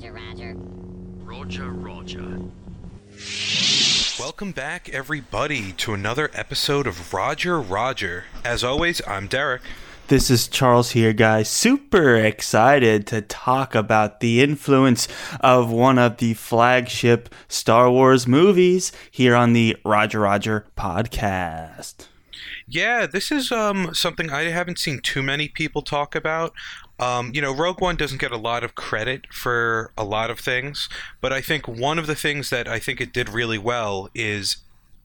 Roger, Roger. Roger, Roger. Welcome back, everybody, to another episode of Roger Roger. As always, I'm Derek. This is Charles here, guys. Super excited to talk about the influence of one of the flagship Star Wars movies here on the Roger Roger podcast. Yeah, this is um, something I haven't seen too many people talk about. Um, you know, Rogue One doesn't get a lot of credit for a lot of things, but I think one of the things that I think it did really well is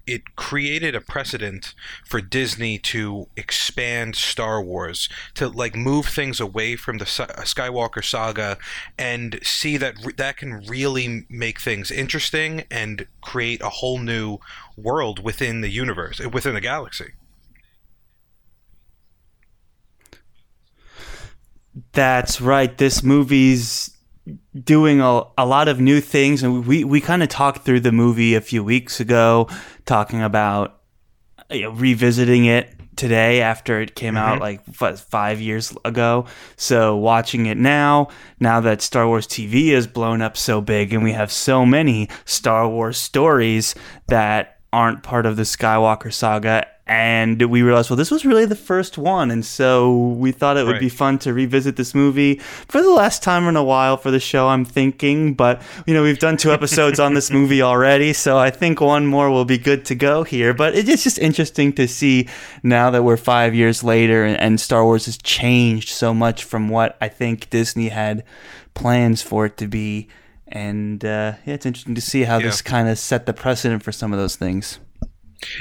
it created a precedent for Disney to expand Star Wars to like move things away from the Skywalker saga and see that re- that can really make things interesting and create a whole new world within the universe within the galaxy. That's right. This movie's doing a, a lot of new things and we, we kind of talked through the movie a few weeks ago talking about you know, revisiting it today after it came mm-hmm. out like what, five years ago so watching it now now that star wars tv is blown up so big and we have so many star wars stories that aren't part of the skywalker saga and we realized, well, this was really the first one, and so we thought it would right. be fun to revisit this movie for the last time in a while for the show. I'm thinking, but you know, we've done two episodes on this movie already, so I think one more will be good to go here. But it's just interesting to see now that we're five years later, and, and Star Wars has changed so much from what I think Disney had plans for it to be. And uh, yeah, it's interesting to see how yeah. this kind of set the precedent for some of those things.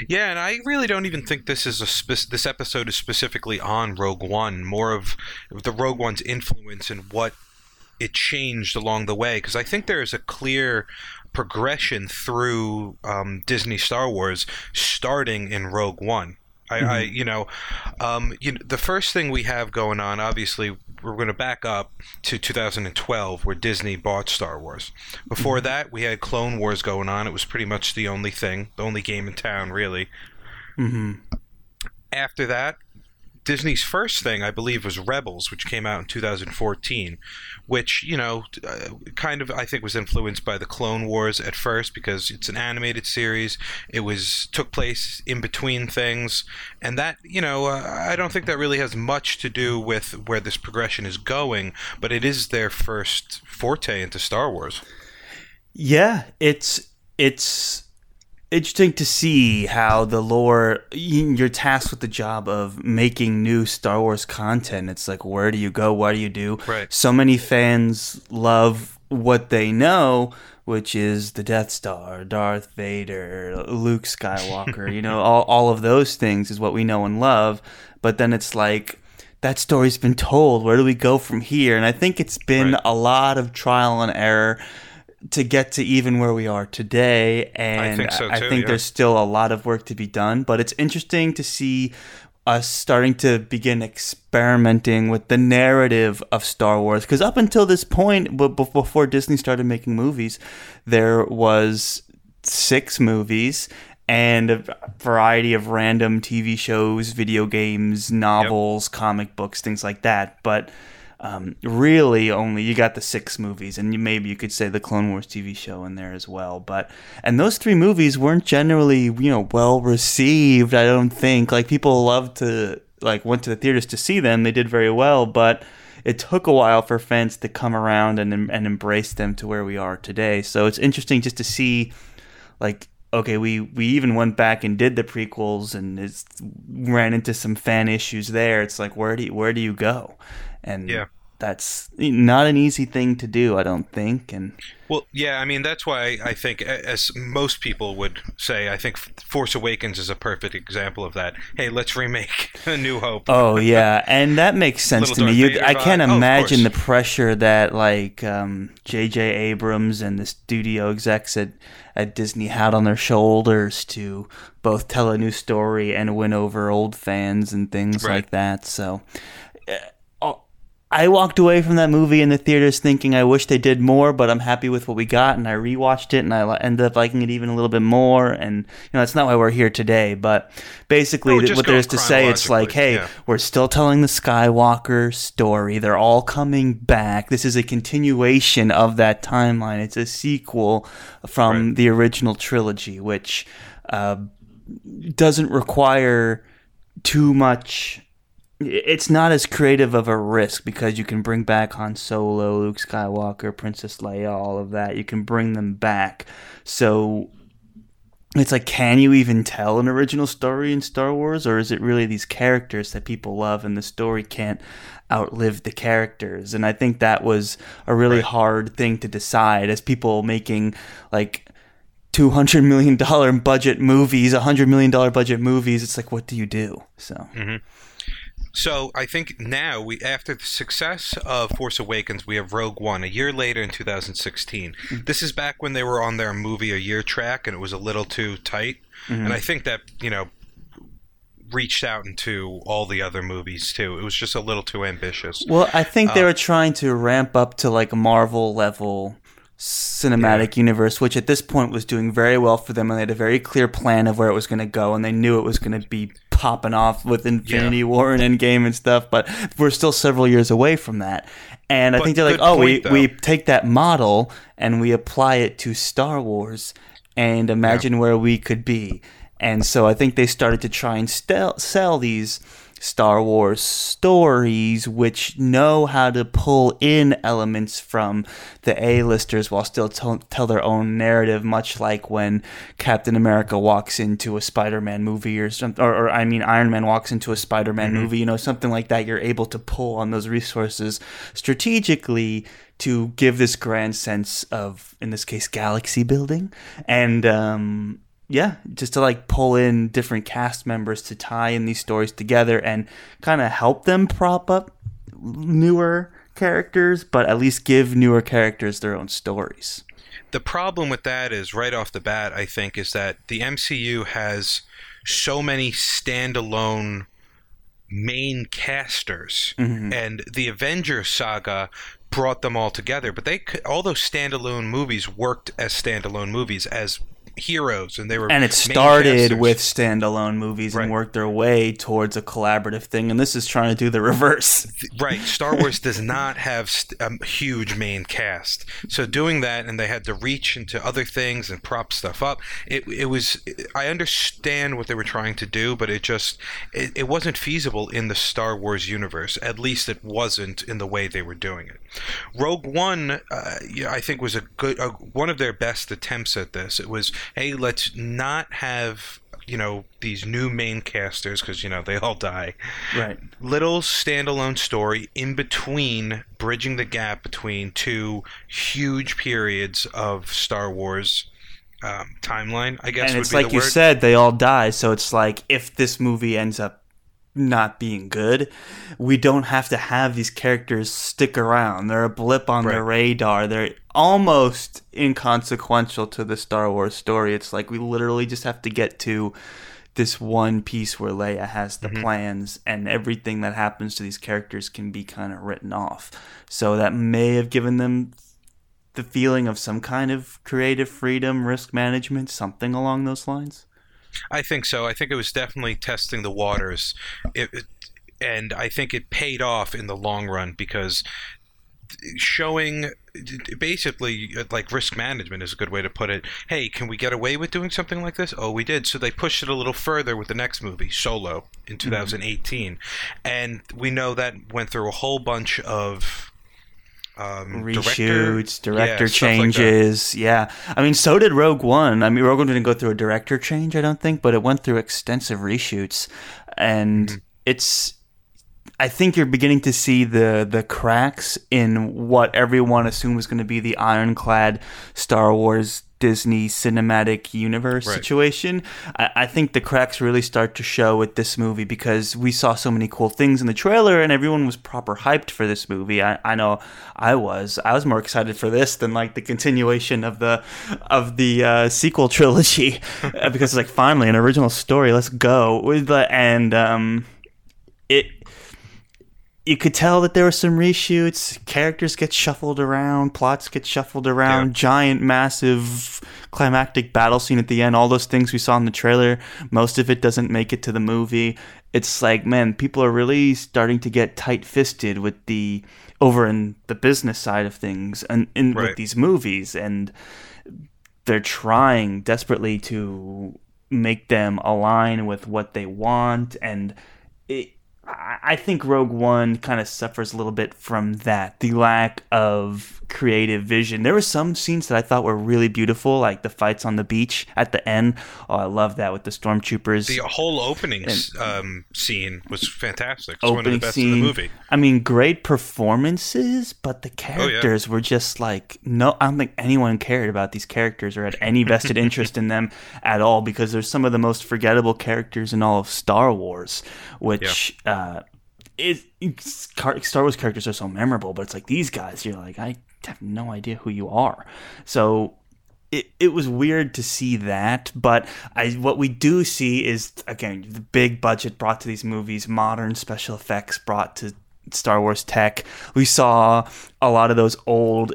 Yeah, and I really don't even think this is a spe- this episode is specifically on Rogue One. More of the Rogue One's influence and what it changed along the way. Because I think there is a clear progression through um, Disney Star Wars, starting in Rogue One. I, mm-hmm. I you know, um, you know, the first thing we have going on, obviously, we're going to back up to 2012, where Disney bought Star Wars. Before mm-hmm. that, we had Clone Wars going on. It was pretty much the only thing, the only game in town, really. Mm-hmm. After that, Disney's first thing, I believe, was Rebels, which came out in 2014, which you know, uh, kind of I think was influenced by the Clone Wars at first because it's an animated series. It was took place in between things, and that you know, uh, I don't think that really has much to do with where this progression is going, but it is their first forte into Star Wars. Yeah, it's it's interesting to see how the lore you're tasked with the job of making new Star Wars content. It's like where do you go? What do you do? Right. So many fans love what they know, which is the Death Star, Darth Vader, Luke Skywalker, you know, all, all of those things is what we know and love. But then it's like that story's been told. Where do we go from here? And I think it's been right. a lot of trial and error to get to even where we are today. And I think, so too, I think yeah. there's still a lot of work to be done, but it's interesting to see us starting to begin experimenting with the narrative of Star Wars. Because up until this point, before Disney started making movies, there was six movies and a variety of random TV shows, video games, novels, yep. comic books, things like that. But um, really only you got the six movies and you, maybe you could say the clone wars tv show in there as well but and those three movies weren't generally you know well received i don't think like people loved to like went to the theaters to see them they did very well but it took a while for fans to come around and and embrace them to where we are today so it's interesting just to see like okay, we we even went back and did the prequels and it's ran into some fan issues there. It's like where do you, where do you go? And yeah that's not an easy thing to do, I don't think. And well, yeah, I mean that's why I think, as most people would say, I think Force Awakens is a perfect example of that. Hey, let's remake A New Hope. Oh yeah, and that makes sense to me. You, I can't vibe. imagine oh, the pressure that like J.J. Um, Abrams and the studio execs at at Disney had on their shoulders to both tell a new story and win over old fans and things right. like that. So I walked away from that movie in the theaters thinking I wish they did more, but I'm happy with what we got, and I rewatched it, and I ended up liking it even a little bit more. And you know, that's not why we're here today, but basically, No, we're th- just what there is to say, it's like, hey, yeah. we're still telling the Skywalker story. They're all coming back. This is a continuation of that timeline. It's a sequel from Right. the original trilogy, which uh, doesn't require too much. It's not as creative of a risk because you can bring back Han Solo, Luke Skywalker, Princess Leia, all of that. You can bring them back. So it's like, can you even tell an original story in Star Wars, or is it really these characters that people love and the story can't outlive the characters? And I think that was a really Right. hard thing to decide as people making like two hundred million dollar budget movies, a hundred million dollar budget movies. It's like, what do you do? So mm-hmm. So I think now we, after the success of Force Awakens, we have Rogue One a year later in 2016. This is back when they were on their movie a year track, and it was a little too tight. And I think that you know reached out into all the other movies too. It was just a little too ambitious. Well, I think Uh, they were trying to ramp up to like Marvel level cinematic universe, which at this point was doing very well for them, and they had a very clear plan of where it was going to go, and they knew it was going to be popping off with Infinity War and Endgame and stuff. But we're still several years away from that, and I think they're like, oh, we point, we though. take that model and we apply it to Star Wars, and imagine where we could be. And so I think they started to try and stel- sell these Star Wars stories, which know how to pull in elements from the A-listers while still tell, tell their own narrative, much like when Captain America walks into a Spider-Man movie or something, or, or I mean Iron Man walks into a Spider-Man movie, you know, something like that. You're able to pull on those resources strategically to give this grand sense of, in this case, galaxy building and. um yeah, just to like pull in different cast members to tie in these stories together and kind of help them prop up newer characters, but at least give newer characters their own stories. The problem with that is right off the bat, I think, is that the MCU has so many standalone main casters, mm-hmm. and the Avengers saga brought them all together. But they could, all those standalone movies worked as standalone movies as heroes, and they were And it started with standalone movies Right. and worked their way towards a collaborative thing, and this is trying to do the reverse. Right. Star Wars does not have st- a huge main cast. So doing that, and they had to reach into other things and prop stuff up. It, it was. I understand what they were trying to do, but it just it, it wasn't feasible in the Star Wars universe. At least it wasn't in the way they were doing it. Rogue One, uh, yeah, I think, was a good uh, one of their best attempts at this. It was, hey, let's not have you know these new main casters because you know they all die right. little standalone story in between, bridging the gap between two huge periods of Star Wars um, timeline. I guess And would it's be like you word. said, they all die, so it's like if this movie ends up not being good, we don't have to have these characters stick around. They're a blip on the radar. They're almost inconsequential to the Star Wars story. It's like we literally just have to get to this one piece where Leia has Mm-hmm. the plans and everything that happens to these characters can be kind of written off. So that may have given them the feeling of some kind of creative freedom, risk management, something along those lines. I think so. I think it was definitely testing the waters, it, it- and I think it paid off in the long run because showing basically like risk management is a good way to put it. Hey, can we get away with doing something like this? Oh, we did. So they pushed it a little further with the next movie, Solo, in mm-hmm. 2018, and we know that went through a whole bunch of um, reshoots, director, yeah, stuff like changes. yeah. I mean, so did Rogue One. I mean, Rogue One didn't go through a director change, I don't think, but it went through extensive reshoots. And Mm-hmm. it's. I think you're beginning to see the the cracks in what everyone assumed was going to be the ironclad Star Wars Disney cinematic universe Right. situation. I, I think the cracks really start to show with this movie because we saw so many cool things in the trailer and everyone was proper hyped for this movie. I, I know I was. I was more excited for this than like the continuation of the of the uh, sequel trilogy Uh, because it's like finally an original story. Let's go with the and um, it you could tell that there were some reshoots. Characters get shuffled around, plots get shuffled around. Yeah. Giant, massive, climactic battle scene at the end. All those things we saw in the trailer. Most of it doesn't make it to the movie. It's like, man, people are really starting to get tight-fisted with the over in the business side of things and in Right. with these movies, and they're trying desperately to make them align with what they want and it, I I think Rogue One kind of suffers a little bit from that the lack of creative vision. There were some scenes that I thought were really beautiful, like the fights on the beach at the end. Oh, I love that with the stormtroopers. The whole opening um, scene was fantastic. It's one of opening the best scene. in the movie. Oh, I mean, great performances, but the characters were just like no. I don't think anyone cared about these characters or had any vested interest in them at all because they're some of the most forgettable characters in all of Star Wars, which. Uh, is Star Wars characters are so memorable, but it's like these guys, you're like, I have no idea who you are. So it, it was weird to see that, but I what we do see is again the big budget brought to these movies, modern special effects brought to Star Wars tech. We saw a lot of those old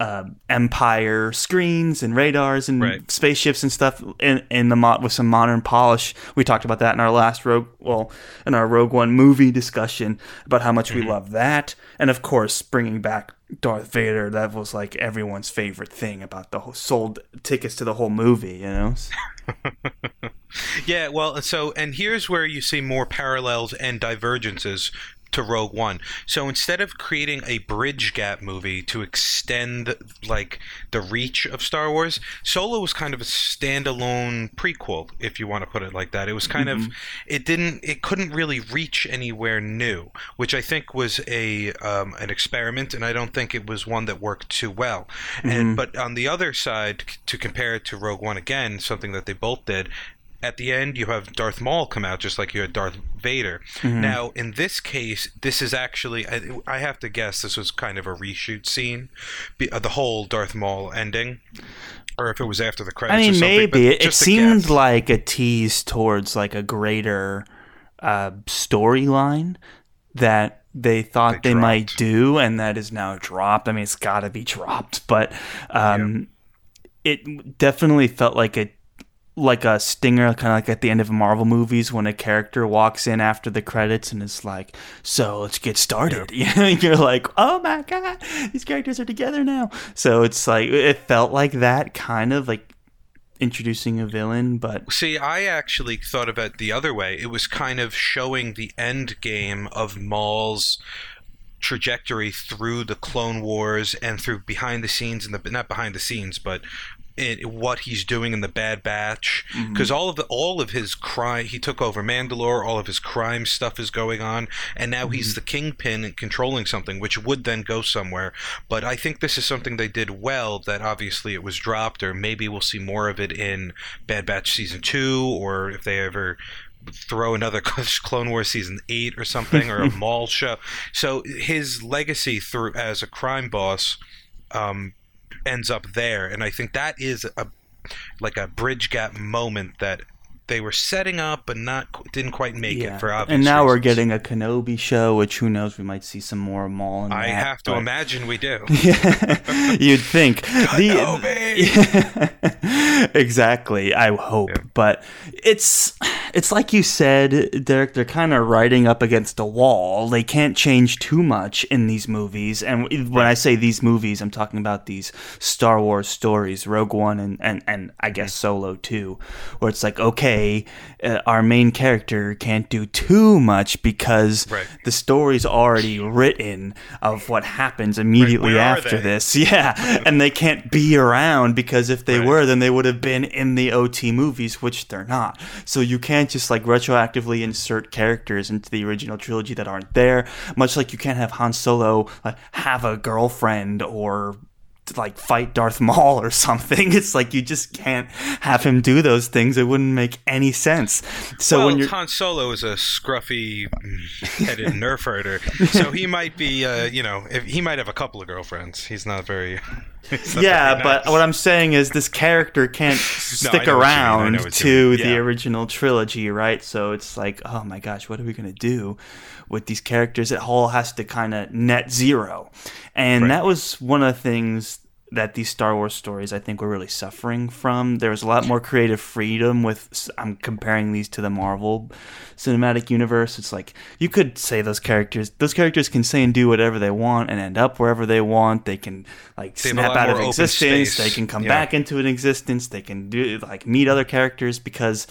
uh, Empire screens and radars and Right. spaceships and stuff in in the mo- with some modern polish. We talked about that in our last Rogue, well, in our Rogue One movie discussion about how much we love that, and of course bringing back Darth Vader. That was like everyone's favorite thing about the whole sold tickets to the whole movie. You know, Yeah, well, so and here's where you see more parallels and divergences to Rogue One. So instead of creating a bridge gap movie to extend like the reach of Star Wars, Solo was kind of a standalone prequel, if you want to put it like that. It was kind of it didn't it couldn't really reach anywhere new, which I think was a um, an experiment, and I don't think it was one that worked too well. And but on the other side, to compare it to Rogue One again, something that they both did at the end you have Darth Maul come out just like you had Darth Vader. Now in this case, this is actually I, I have to guess this was kind of a reshoot scene, be, uh, the whole Darth Maul ending, or if it was after the credits. I or mean, something, maybe it, it seemed guess. like a tease towards like a greater uh, storyline that they thought They they, might do, and that is now dropped. I mean, it's got to be dropped, but um, it definitely felt like a like a stinger, kind of like at the end of Marvel movies when a character walks in after the credits and is like, "So let's get started." You know, you're like, "Oh my god, these characters are together now." So it's like it felt like that, kind of like introducing a villain, but See, I actually thought of it the other way. It was kind of showing the end game of Maul's trajectory through the Clone Wars and through behind the scenes and the not behind the scenes, but in what he's doing in the Bad Batch. Because all of the all of his crime, he took over Mandalore. All of his crime stuff is going on, and now he's the kingpin and controlling something, which would then go somewhere. But I think this is something they did well. That obviously it was dropped, or maybe we'll see more of it in Bad Batch season two, or if they ever throw another Clone Wars season eight or something, or a Maul show. So his legacy through as a crime boss um, ends up there, and I think that is a like a bridge gap moment that they were setting up, but not didn't quite make it for obvious. and now we're getting a Kenobi show, which who knows, we might see some more Maul. I that, have to but- imagine we do. You'd think the exactly. I hope, but it's it's like you said, Derek. They're kind of riding up against a wall. They can't change too much in these movies. And when I say these movies, I'm talking about these Star Wars stories, Rogue One, and and and I guess mm-hmm. Solo too, where it's like, okay, uh, our main character can't do too much because Right. the story's already written of what happens immediately are after this. Yeah, and they can't be around because if they Right. were, then they would have been in the OT movies, which they're not. So you can't just like retroactively insert characters into the original trilogy that aren't there. Much like you can't have Han Solo like, have a girlfriend or like fight Darth Maul or something. It's like you just can't have him do those things. It wouldn't make any sense. So well, when you're Han Solo is a scruffy headed nerf herder, so he might be, uh, you know, if, he might have a couple of girlfriends. He's not very. Yeah, but nice. what I'm saying is this character can't stick I know what you mean. I around know what you to mean. the original trilogy, right? So it's like, oh my gosh, what are we gonna do with these characters? It all has to kind of net zero, and Right. that was one of the things that these Star Wars stories I think were really suffering from. There was a lot more creative freedom with. I'm comparing these to the Marvel cinematic universe. It's like you could say those characters. Those characters can say and do whatever they want and end up wherever they want. They can like They snap out of existence. They can come Yeah. back into an existence. They can do like meet other characters because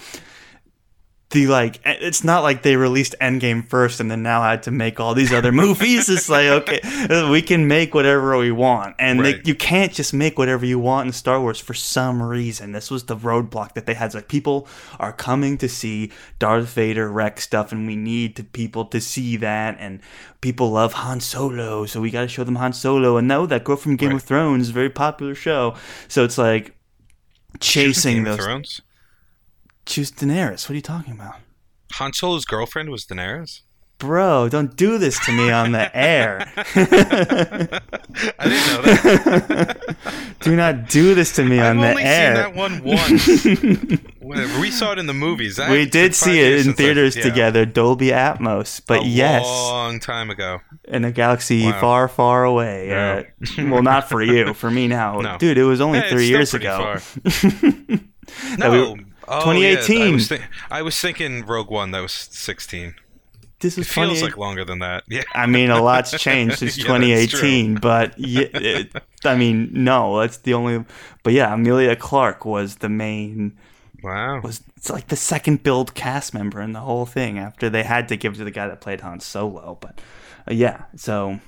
the like eh, it's not like they released Endgame first and then now had to make all these other movies. It's like okay, uh, we can make whatever we want, and they, you can't just make whatever you want in Star Wars for some reason. This was the roadblock that they had. It's like people are coming to see Darth Vader wreck stuff, and we need to people to see that, and people love Han Solo, so we got to show them Han Solo. And no, that girl from Game Right. of Thrones, very popular show. So it's like chasing Game those. Thrones. Choose Daenerys. What are you talking about? Han Solo's girlfriend was Daenerys. Bro, don't do this to me on the air. I didn't know that. do not do this to me I've on the air. I've only seen that one once. Whatever. We saw it in the movies. I- we did see it in I- theaters yeah. together, Dolby Atmos. But a yes, long time ago. in a galaxy Wow. far, far away. Yeah. Uh, well, not for you, for me now, No. dude. It was only it's three years ago. far. That we- Oh, yeah, I 2018. was, I was thinking Rogue One. That was 16. This is funny. It feels like longer than that. Yeah. I mean, a lot's changed since Yeah, 2018, but yeah, it, I mean, no, that's the only. But yeah, Emilia Clarke was the main Wow. was it's like the second build cast member in the whole thing after they had to give to the guy that played Han Solo. But uh, yeah, so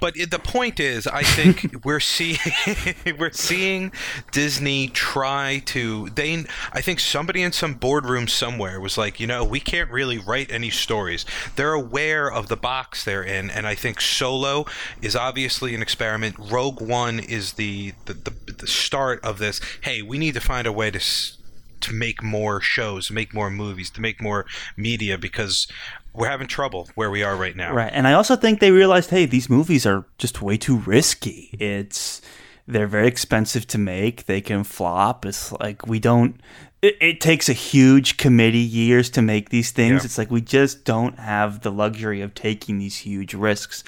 But it, the point is, I think we're seeing we're seeing Disney try to. They, I think somebody in some boardroom somewhere was like, you know, we can't really write any stories. They're aware of the box they're in, and I think Solo is obviously an experiment. Rogue One is the the, the, the start of this. Hey, we need to find a way to. s- To make more shows, make more movies, to make more media because we're having trouble where we are right now. right, and I also think they realized, hey, these movies are just way too risky. It's they're very expensive to make. They can flop. It's like we don't. It, it takes a huge committee years to make these things. Yeah. It's like we just don't have the luxury of taking these huge risks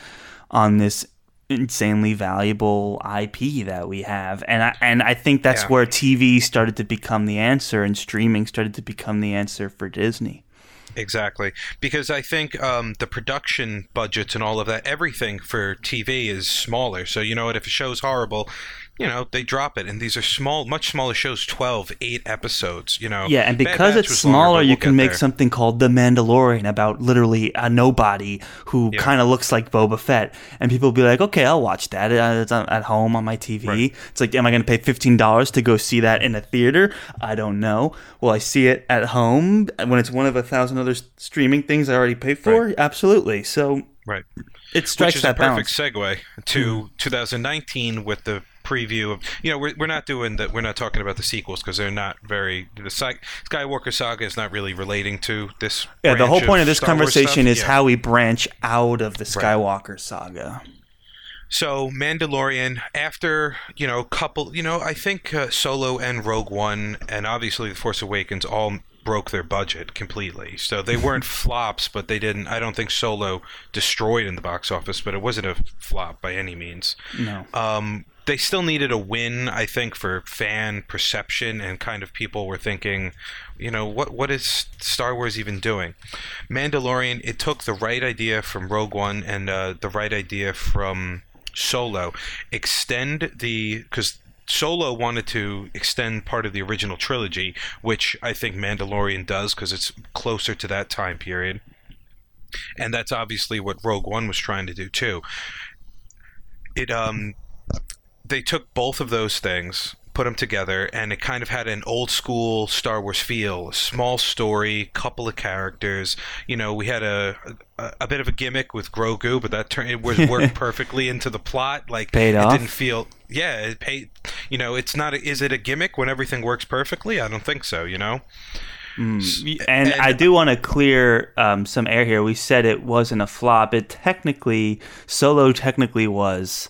on this insanely valuable IP that we have. And I and I think that's Yeah. where TV started to become the answer and streaming started to become the answer for Disney. Exactly, because I think um, the production budgets and all of that, everything for TV is smaller. So you know what? If a show's horrible, you know they drop it, and these are small, much smaller shows 12, 8 episodes. You know, Yeah, and because it's was longer, smaller, you we'll can make there. something called The Mandalorian about literally a nobody who Yeah. kind of looks like Boba Fett, and people will be like, "Okay, I'll watch that. Uh, It's at home on my TV." Right. It's like, am I going to pay fifteen dollars to go see that in a theater? I don't know. Will I see it at home when it's one of a thousand other streaming things I already pay for? Absolutely. So right. it strikes Which is that a perfect balance. segue to 2019 with the preview of you know we're, we're not doing that we're not talking about the sequels because they're not very the Sky, Skywalker saga is not really relating to this Yeah, the whole point of this Star conversation is Yeah. how we branch out of the Skywalker saga. So Mandalorian, after you know, couple, you know, I think uh, Solo and Rogue One, and obviously The Force Awakens, all broke their budget completely. So they weren't flops, but they didn't. I don't think Solo destroyed in the box office, but it wasn't a flop by any means. No. Um, they still needed a win, I think, for fan perception and kind of people were thinking, you know, what what is Star Wars even doing? Mandalorian, it took the right idea from Rogue One and uh, the right idea from Solo, extend the because. Solo wanted to extend part of the original trilogy, which I think Mandalorian does because it's closer to that time period. And that's obviously what Rogue One was trying to do too. It um they took both of those things, put them together, and it kind of had an old school Star Wars feel. A small story, couple of characters. You know, we had a a, a bit of a gimmick with Grogu, but that turned it was worked perfectly into the plot. Like Paid it off. didn't feel. Yeah, it paid. You know, it's not. A, is it a gimmick when everything works perfectly? I don't think so. You know. And, and- I do want to clear um, some air here. We said it wasn't a flop. It technically, Solo technically was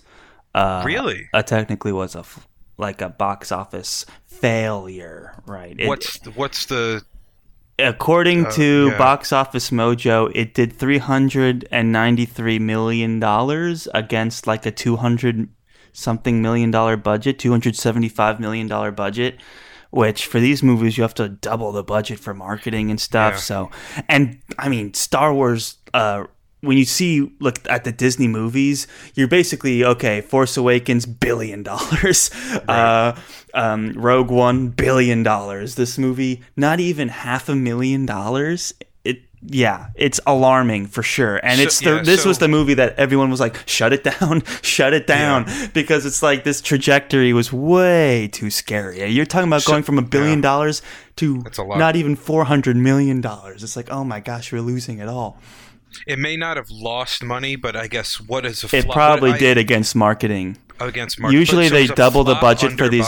uh, Really? uh, technically was a f- like a box office failure, right? It- what's what's the according Uh, to yeah. Box Office Mojo, it did three hundred and ninety-three million dollars against like a two hundred something million dollar budget, two hundred seventy-five million dollar budget. Which for these movies you have to double the budget for marketing and stuff. Yeah. So, and I mean Star Wars. Uh, when you see look at the Disney movies, you're basically okay. Force Awakens billion dollars, uh, um, Rogue One billion dollars. This movie not even half a million dollars. It yeah, it's alarming for sure. And So- it's the, yeah, this was the movie that everyone was like, shut it down, shut it down, because it's like this trajectory was way too scary. You're talking about So- going from a billion yeah. dollars to a not even four hundred million dollars. It's like, oh my gosh, we're losing it all. It may not have lost money, but I guess what is a flop? It probably I- did against marketing. against Mark. Usually so they double the budget for these-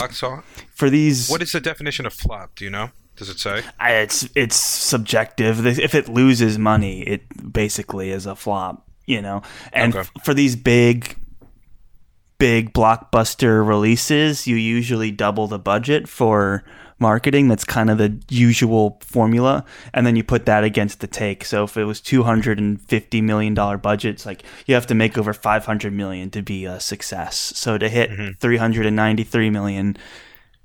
For these, What is the definition of flop? Do you know? Does it say? I- it's it's subjective. If it loses money, it basically is a flop, you know. And Okay. f- for these big, big blockbuster releases, you usually double the budget for marketing. That's kind of the usual formula, and then you put that against the take. So if it was two hundred and fifty million dollar budget, it's like you have to make over five hundred million to be a success. So to hit three hundred and ninety three million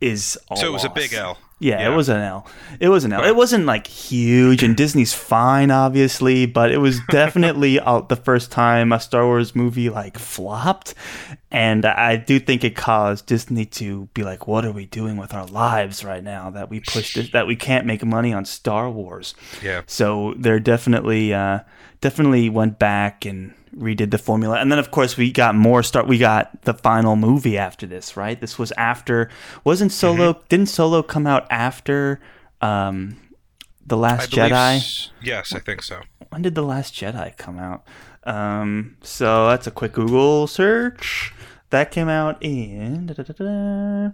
is all Mm-hmm. So it was a big L. Yeah, Yeah. it was an L. It was an L. It wasn't like huge, and Disney's fine, obviously, but it was definitely uh, the first time a Star Wars movie like flopped, and I do think it caused Disney to be like, "What are we doing with our lives right now that we pushed it, that we can't make money on Star Wars?" Yeah. So they're definitely uh, definitely went back and redid the formula, and then of course we got more start. We got the final movie after this, right? This was after. Wasn't Solo? Mm-hmm. Didn't Solo come out after um, the Last believe Jedi? s- Yes, I think so. When did the Last Jedi come out? Um, so that's a quick Google search. That came out in da-da-da-da,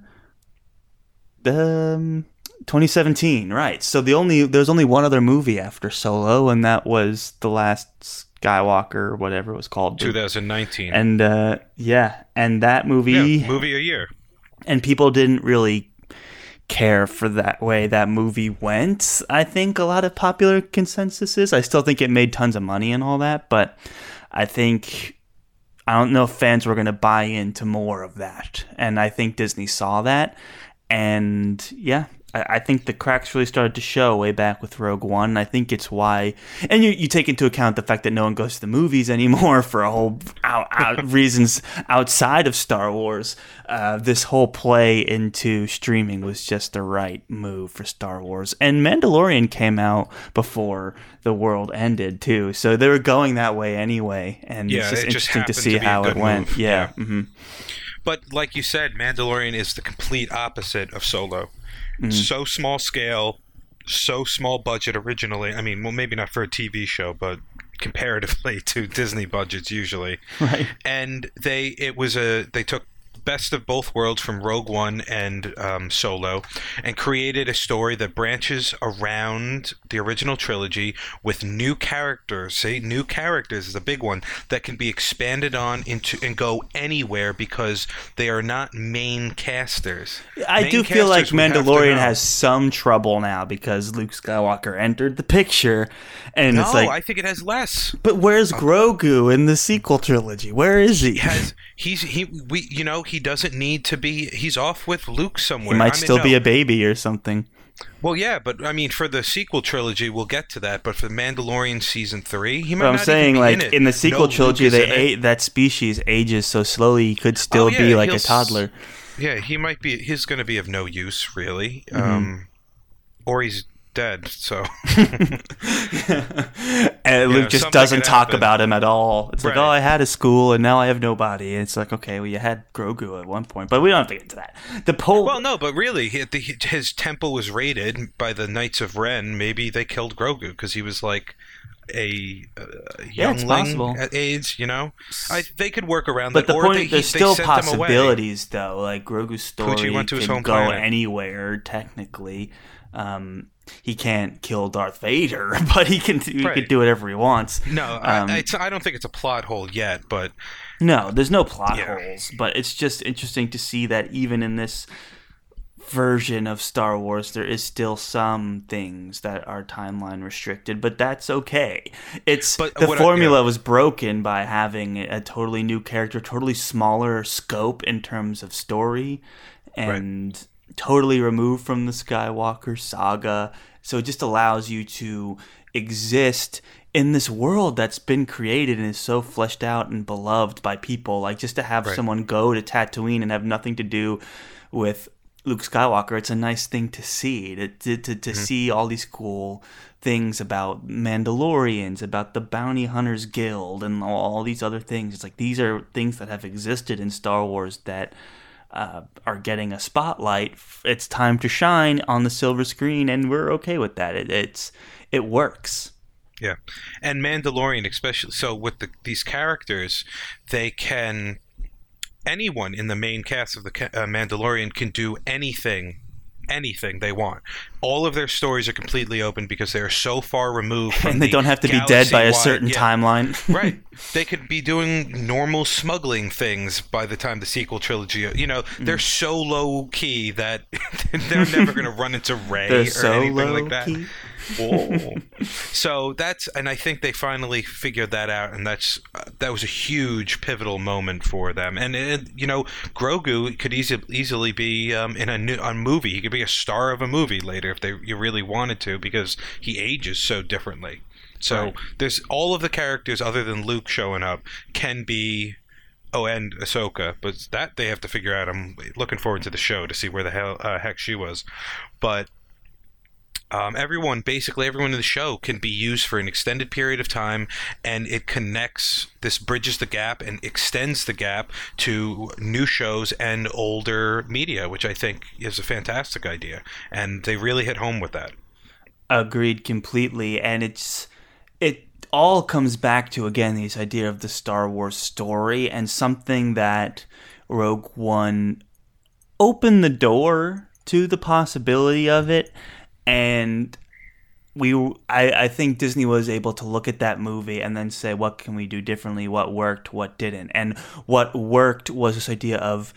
um, 2017, right? So the only there's only one other movie after Solo, and that was the Last Skywalker, or whatever it was called. 2019. And uh, yeah, and that movie, yeah, movie a year. and people didn't really care for that way that movie went. I think a lot of popular consensus is. I still think it made tons of money and all that, but I think I don't know if fans were going to buy into more of that. And I think Disney saw that. And yeah, I, I think the cracks really started to show way back with Rogue One. I think it's why, and you, you take into account the fact that no one goes to the movies anymore for a whole out, out reasons outside of Star Wars. Uh, this whole play into streaming was just the right move for Star Wars. And Mandalorian came out before the world ended too, so they were going that way anyway. And Yeah, it's just it just interesting to see to how it good went. move. Yeah. Yeah. hmm But like you said, Mandalorian is the complete opposite of Solo. Mm. So small scale, so small budget originally. I mean, well, maybe not for a TV show, but comparatively to Disney budgets usually. Right. And they, it was a, they took best of both worlds from Rogue One and um, Solo, and created a story that branches around the original trilogy with new characters. See, new characters is a big one that can be expanded on into and go anywhere because they are not main casters. I Main do feel like casters we have to Mandalorian has some trouble now because Luke Skywalker entered the picture, and No, it's like, I think it has less. but where's Grogu in the sequel trilogy? Where is he? Has he's he we you know he doesn't need to be he's off with Luke somewhere. He might I mean, still no. be a baby or something. Well, yeah, but I mean, for the sequel trilogy, we'll get to that. But for the Mandalorian season three, he might But I'm saying, like in, in the sequel No trilogy, they ate that species ages so slowly he could still Oh, yeah, be like a toddler. Yeah, he might be. He's going to be of no use, really. Mm-hmm. Um, or he's dead. So and Luke Yeah, just doesn't talk happen. about him at all. It's like, oh, I had a school and now I have nobody. And it's like, okay, well, you had Grogu at one point, but we don't have to get into that. The pole. well, no, but really, his temple was raided by the Knights of Ren. Maybe they killed Grogu because he was like a uh, Yeah, youngling possible. at age. You know, I, they could work around But that. the or point, they, there's still possibilities, though. Like Grogu's story went to his can home go planet. anywhere. Technically, um, he can't kill Darth Vader, but he can he Right. can do whatever he wants. No, Um, I, it's, I don't think it's a plot hole yet, but No, there's no plot Yeah. holes, but it's just interesting to see that even in this version of Star Wars, there is still some things that are timeline restricted, but that's okay. It's But the what I- formula yeah. was broken by having a totally new character, totally smaller scope in terms of story, and totally removed from the Skywalker saga. So it just allows you to exist in this world that's been created and is so fleshed out and beloved by people. Like just to have Right. someone go to Tatooine and have nothing to do with Luke Skywalker, it's a nice thing to see. To to, to, to mm-hmm. see all these cool things about Mandalorians, about the Bounty Hunters Guild, and all these other things. It's like these are things that have existed in Star Wars that uh, are getting a spotlight. It's time to shine on the silver screen, and we're okay with that. It, it's it works. Yeah, and Mandalorian, especially so with the, these characters, they can anyone in the main cast of the uh, Mandalorian can do anything, anything they want. All of their stories are completely open because they are so far removed from And they the don't have to be dead by a certain yeah, timeline. right. They could be doing normal smuggling things by the time the sequel trilogy. You know, Mm. they're so low key that they're never going to run into Rey or so anything like that. key. So that's, and I think they finally figured that out, and that's uh, that was a huge pivotal moment for them. And it, you know, Grogu could easy, easily be um, in a new a movie. He could be a star of a movie later if they you really wanted to, because he ages so differently. So Right. there's all of the characters other than Luke showing up can be. Oh, and Ahsoka, but that they have to figure out. I'm looking forward to the show to see where the hell uh, heck she was, but um, everyone, basically everyone in the show, can be used for an extended period of time, and it connects. This bridges the gap and extends the gap to new shows and older media, which I think is a fantastic idea, and they really hit home with that. Agreed completely, and it's it all comes back to again this idea of the Star Wars story and something that Rogue One opened the door to the possibility of it, and we I, I think Disney was able to look at that movie and then say what can we do differently, what worked, what didn't, and what worked was this idea of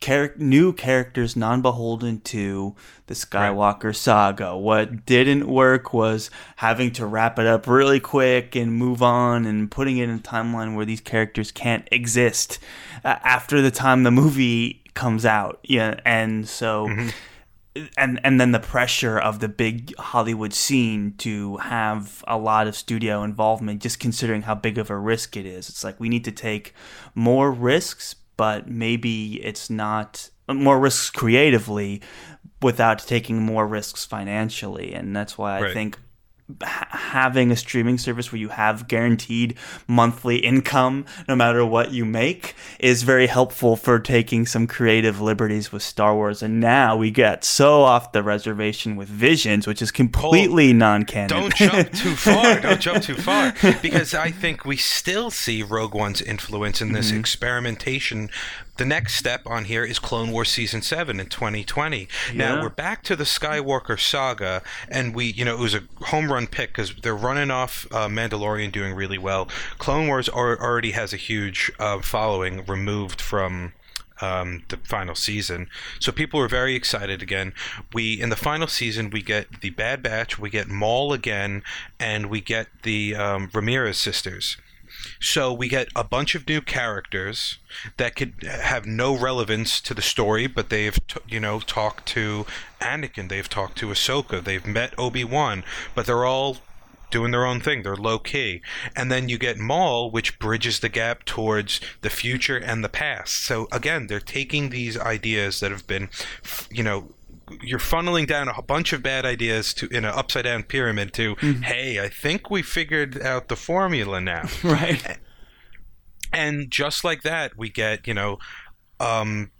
char- new characters non-beholden to the Skywalker saga. What didn't work was having to wrap it up really quick and move on and putting it in a timeline where these characters can't exist uh, after the time the movie comes out. Yeah, and so and and then the pressure of the big Hollywood scene to have a lot of studio involvement, just considering how big of a risk it is. It's like we need to take more risks, but maybe it's not more risks creatively without taking more risks financially, and that's why I Right. think having a streaming service where you have guaranteed monthly income no matter what you make is very helpful for taking some creative liberties with Star Wars and now we get so off the reservation with Visions which is completely non-canon Don't jump too far. Don't jump too far. Because I think we still see Rogue One's influence in this mm-hmm. experimentation. The next step on here is Clone Wars Season 7 in 2020. Now, we're back to the Skywalker saga, and we, you know, it was a home run pick because they're running off uh, Mandalorian doing really well. Clone Wars ar- already has a huge uh, following removed from um, the final season. So people were very excited again. We in the final season we get the Bad Batch, we get Maul again, and we get the um, Ramirez sisters. So we get a bunch of new characters that could have no relevance to the story, but they've t- you know talked to Anakin, they've talked to Ahsoka, they've met Obi Wan, but they're all doing their own thing. They're low key. And then you get Maul, which bridges the gap towards the future and the past. So again, they're taking these ideas that have been, you know, you're funneling down a bunch of bad ideas to in an upside down pyramid to, hey, I think we figured out the formula now. right And just like that, we get, you know, um,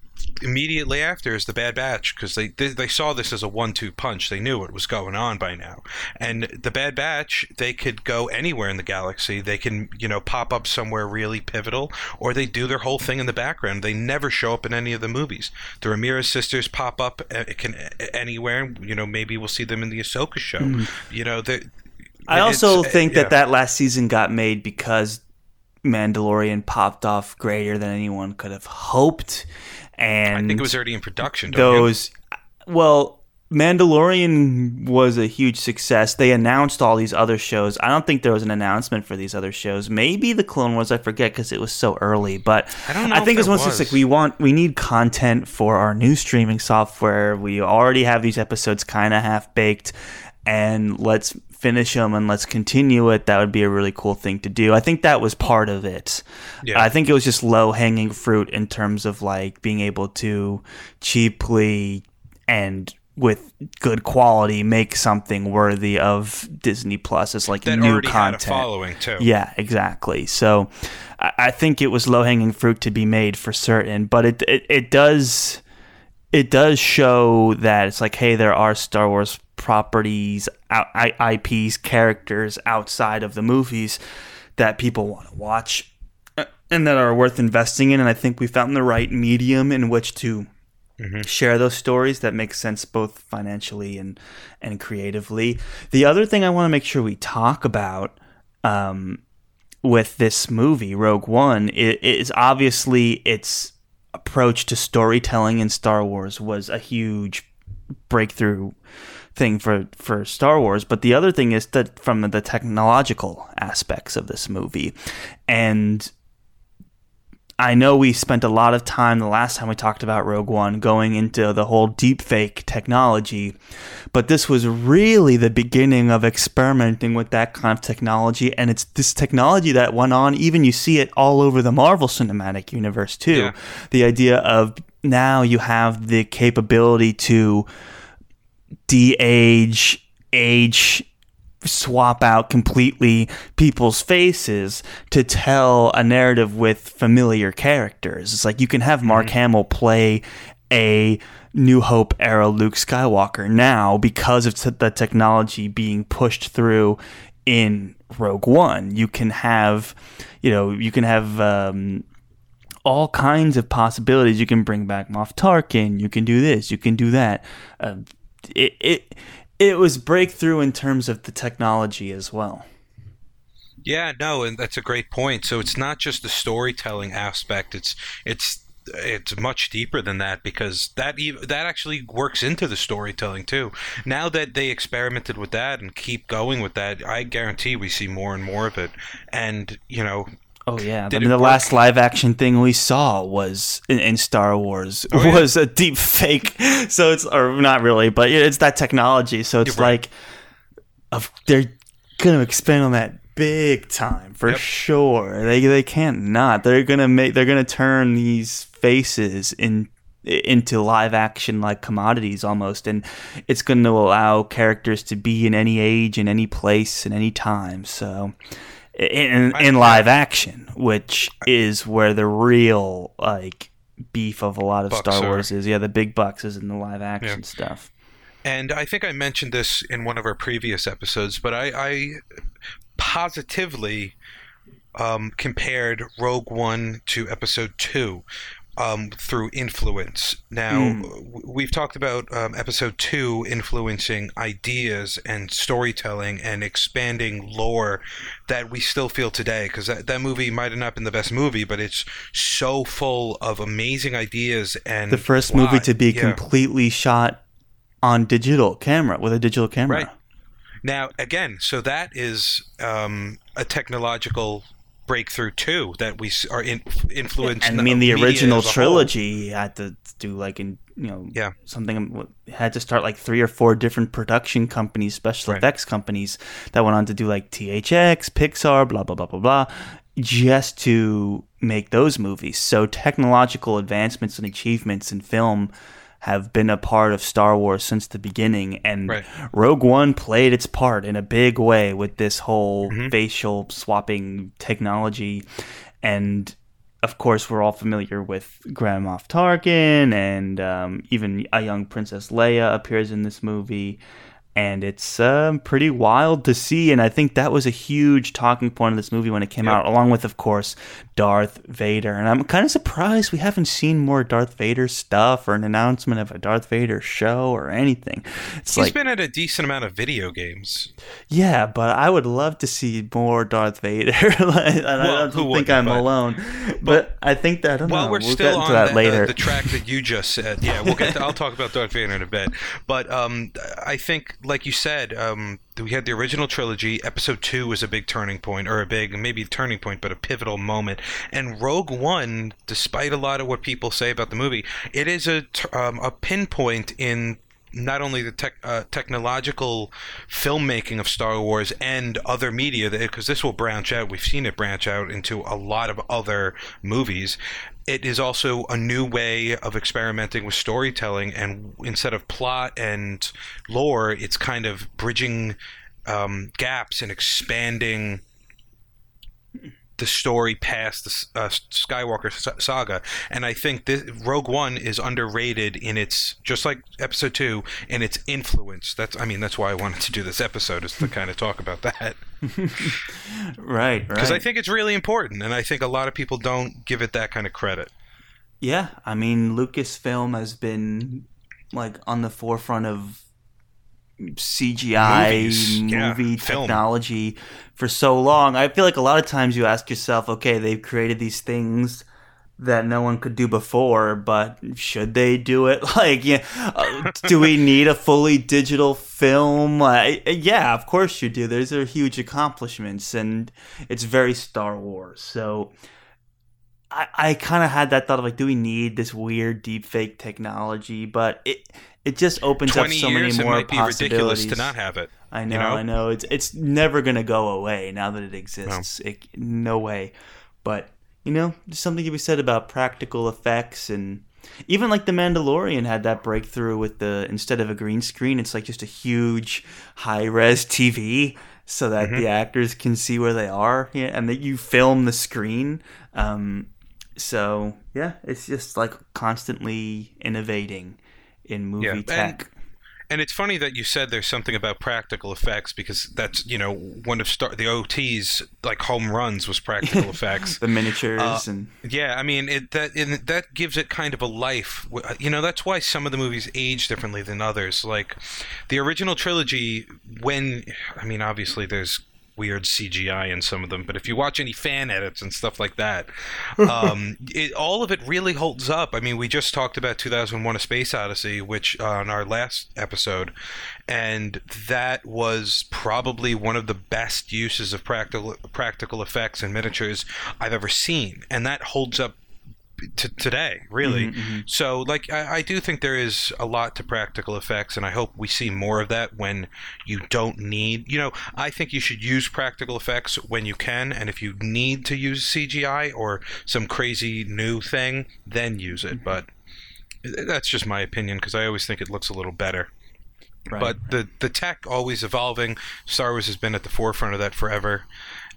immediately after is the Bad Batch because they, they they saw this as a one-two punch. They knew what was going on by now. And the Bad Batch, they could go anywhere in the galaxy. They can, you know, pop up somewhere really pivotal, or they do their whole thing in the background. They never show up in any of the movies. The Ramirez sisters pop up uh, it can anywhere. You know, maybe we'll see them in the Ahsoka show. You know, they. I also uh, think yeah. that that last season got made because Mandalorian popped off greater than anyone could have hoped. And I think it was already in production. don't you? those well mandalorian was a huge success they announced all these other shows i don't think there was an announcement for these other shows maybe the clone wars i forget because it was so early but I don't know i think it's one was. like we want we need content for our new streaming software we already have these episodes kind of half baked and let's finish them and let's continue it that would be a really cool thing to do i think that was part of it Yeah. i think it was just low hanging fruit in terms of like being able to cheaply and with good quality make something worthy of disney plus as like that new content had a following too. yeah, exactly. So I, I think it was low hanging fruit to be made for certain, but it, it it does it does show that it's like, hey, there are Star Wars properties, I- IPs, characters outside of the movies that people want to watch uh, and that are worth investing in. And I think we found the right medium in which to share those stories that make sense both financially and and creatively. The other thing I want to make sure we talk about um, with this movie, Rogue One, is obviously its approach to storytelling in Star Wars was a huge breakthrough thing for for Star Wars. But the other thing is that from the technological aspects of this movie, and I know we spent a lot of time the last time we talked about Rogue One going into the whole deepfake technology, but this was really the beginning of experimenting with that kind of technology, and it's this technology that went on. Even you see it all over the Marvel Cinematic Universe too. Yeah. The idea of now you have the capability to de-age, age, swap out completely people's faces to tell a narrative with familiar characters. It's like you can have Mark Hamill play a New Hope era Luke Skywalker now because of t- the technology being pushed through in Rogue One. You can have, you know, you can have um, all kinds of possibilities. You can bring back Moff Tarkin. You can do this. You can do that. Uh, it it it was breakthrough in terms of the technology as well. Yeah, no, and that's a great point. So it's not just the storytelling aspect; it's it's it's much deeper than that because that that actually works into the storytelling too. Now that they experimented with that and keep going with that, I guarantee we see more and more of it. And you know, Oh yeah, I mean, the work? last live action thing we saw was in, in Star Wars Oh, yeah. was a deep fake. So it's or not really, but it's that technology. So it's You're right. like of they're gonna expand on that big time for Yep. sure. They they can't not. They're gonna make they're gonna turn these faces in into live action like commodities almost and it's going to allow characters to be in any age in any place in any time so in, in live action which is where the real like beef of a lot of star are. wars is. Yeah the big bucks is in the live action stuff. And I think I mentioned this in one of our previous episodes, but I, I positively um, compared Rogue One to Episode Two um, through influence. Now w- we've talked about um, Episode Two influencing ideas and storytelling and expanding lore that we still feel today. Because that, that movie might have not been the best movie, but it's so full of amazing ideas and the first movie to be Yeah. completely shot on digital camera with a digital camera Right. Now, again, so that is um, a technological breakthrough too that we are in, influenced. and I mean the original as a whole. trilogy had to do like in you know Yeah. something um, had to start like three or four different production companies, special Right. effects companies that went on to do like THX, Pixar, blah blah blah blah blah, just to make those movies. So technological advancements and achievements in film have been a part of Star Wars since the beginning and Right. Rogue One played its part in a big way with this whole Mm-hmm. facial swapping technology and of course we're all familiar with Grand Moff Tarkin and um, even a young Princess Leia appears in this movie and it's um, pretty wild to see and I think that was a huge talking point of this movie when it came Yep. out along with of course Darth Vader. And I'm kind of surprised we haven't seen more Darth Vader stuff or an announcement of a Darth Vader show or anything. It's He's like, been at a decent amount of video games. yeah, but I would love to see more Darth Vader. Like, and I don't think I'm but- alone. But I think that, I don't While know. we're we'll still on that the, later. uh, the track that you just said, yeah, we'll get. To, I'll talk about Darth Vader in a bit, but um, I think, like you said, um, we had the original trilogy. Episode two was a big turning point, or a big, maybe turning point, but a pivotal moment. And Rogue One, despite a lot of what people say about the movie, it is a um, a pinpoint in not only the tech, uh, technological filmmaking of Star Wars and other media, because this will branch out. We've seen it branch out into a lot of other movies. It is also a new way of experimenting with storytelling, and instead of plot and lore, it's kind of bridging um, gaps and expanding the story past the uh, Skywalker sa- saga, and I think this Rogue One is underrated in its just like Episode Two in its influence. That's I mean that's why I wanted to do this episode is to kind of talk about that right, right. because I think it's really important, and I think a lot of people don't give it that kind of credit. Yeah, I mean, Lucasfilm has been like on the forefront of CGI Movies, yeah, movie film. technology for so long. I feel like a lot of times you ask yourself, okay, they've created these things that no one could do before, but should they do it? Like, yeah, uh, do we need a fully digital film? Uh, yeah, of course you do. Those are huge accomplishments, and it's very Star Wars. So I, I kind of had that thought of like, do we need this weird deep fake technology? But it it just opens up so many it more might be ridiculous possibilities. to not have it. I know, you know? I know. It's it's never gonna go away now that it exists. It, no way. But you know, there's something to be said about practical effects and even like the Mandalorian had that breakthrough with the instead of a green screen, it's like just a huge high res TV so that Mm-hmm. the actors can see where they are yeah, and that you film the screen. Um, so yeah, it's just like constantly innovating in movie Yeah, and- tech. And it's funny that you said there's something about practical effects because that's you know one of Star the OT's like home runs was practical effects. the miniatures Uh, and Yeah, I mean it, that and that gives it kind of a life. You know, that's why some of the movies age differently than others. Like the original trilogy, when I mean, obviously there's weird CGI in some of them, but if you watch any fan edits and stuff like that, um, it, all of it really holds up. I mean, we just talked about 2001: A Space Odyssey, which uh, on our last episode, and that was probably one of the best uses of practical practical effects and miniatures I've ever seen, and that holds up to today, really. Mm-hmm, mm-hmm. So, like, I, I do think there is a lot to practical effects, and I hope we see more of that when you don't need. You know, I think you should use practical effects when you can, and if you need to use CGI or some crazy new thing, then use it. Mm-hmm. But eh, that's just my opinion because I always think it looks a little better. Right. But the the tech always evolving. Star Wars has been at the forefront of that forever.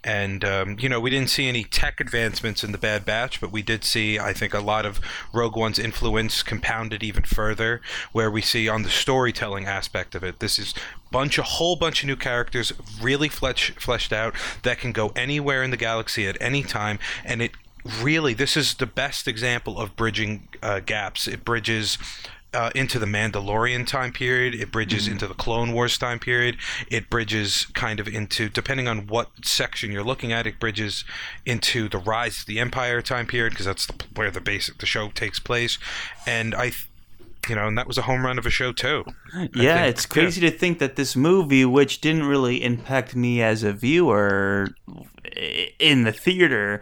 And um, you know, we didn't see any tech advancements in the Bad Batch, but we did see, I think, a lot of Rogue One's influence compounded even further. Where we see on the storytelling aspect of it, this is bunch a whole bunch of new characters, really flesh, fleshed out that can go anywhere in the galaxy at any time, and it really this is the best example of bridging uh, gaps. It bridges uh, into the Mandalorian time period. It bridges into the Clone Wars time period. It bridges kind of into, depending on what section you're looking at, it bridges into the Rise of the Empire time period because that's the, where the basic the show takes place. And I, th- you know, and that was a home run of a show too. yeah, think- it's crazy to think that this movie, which didn't really impact me as a viewer in the theater,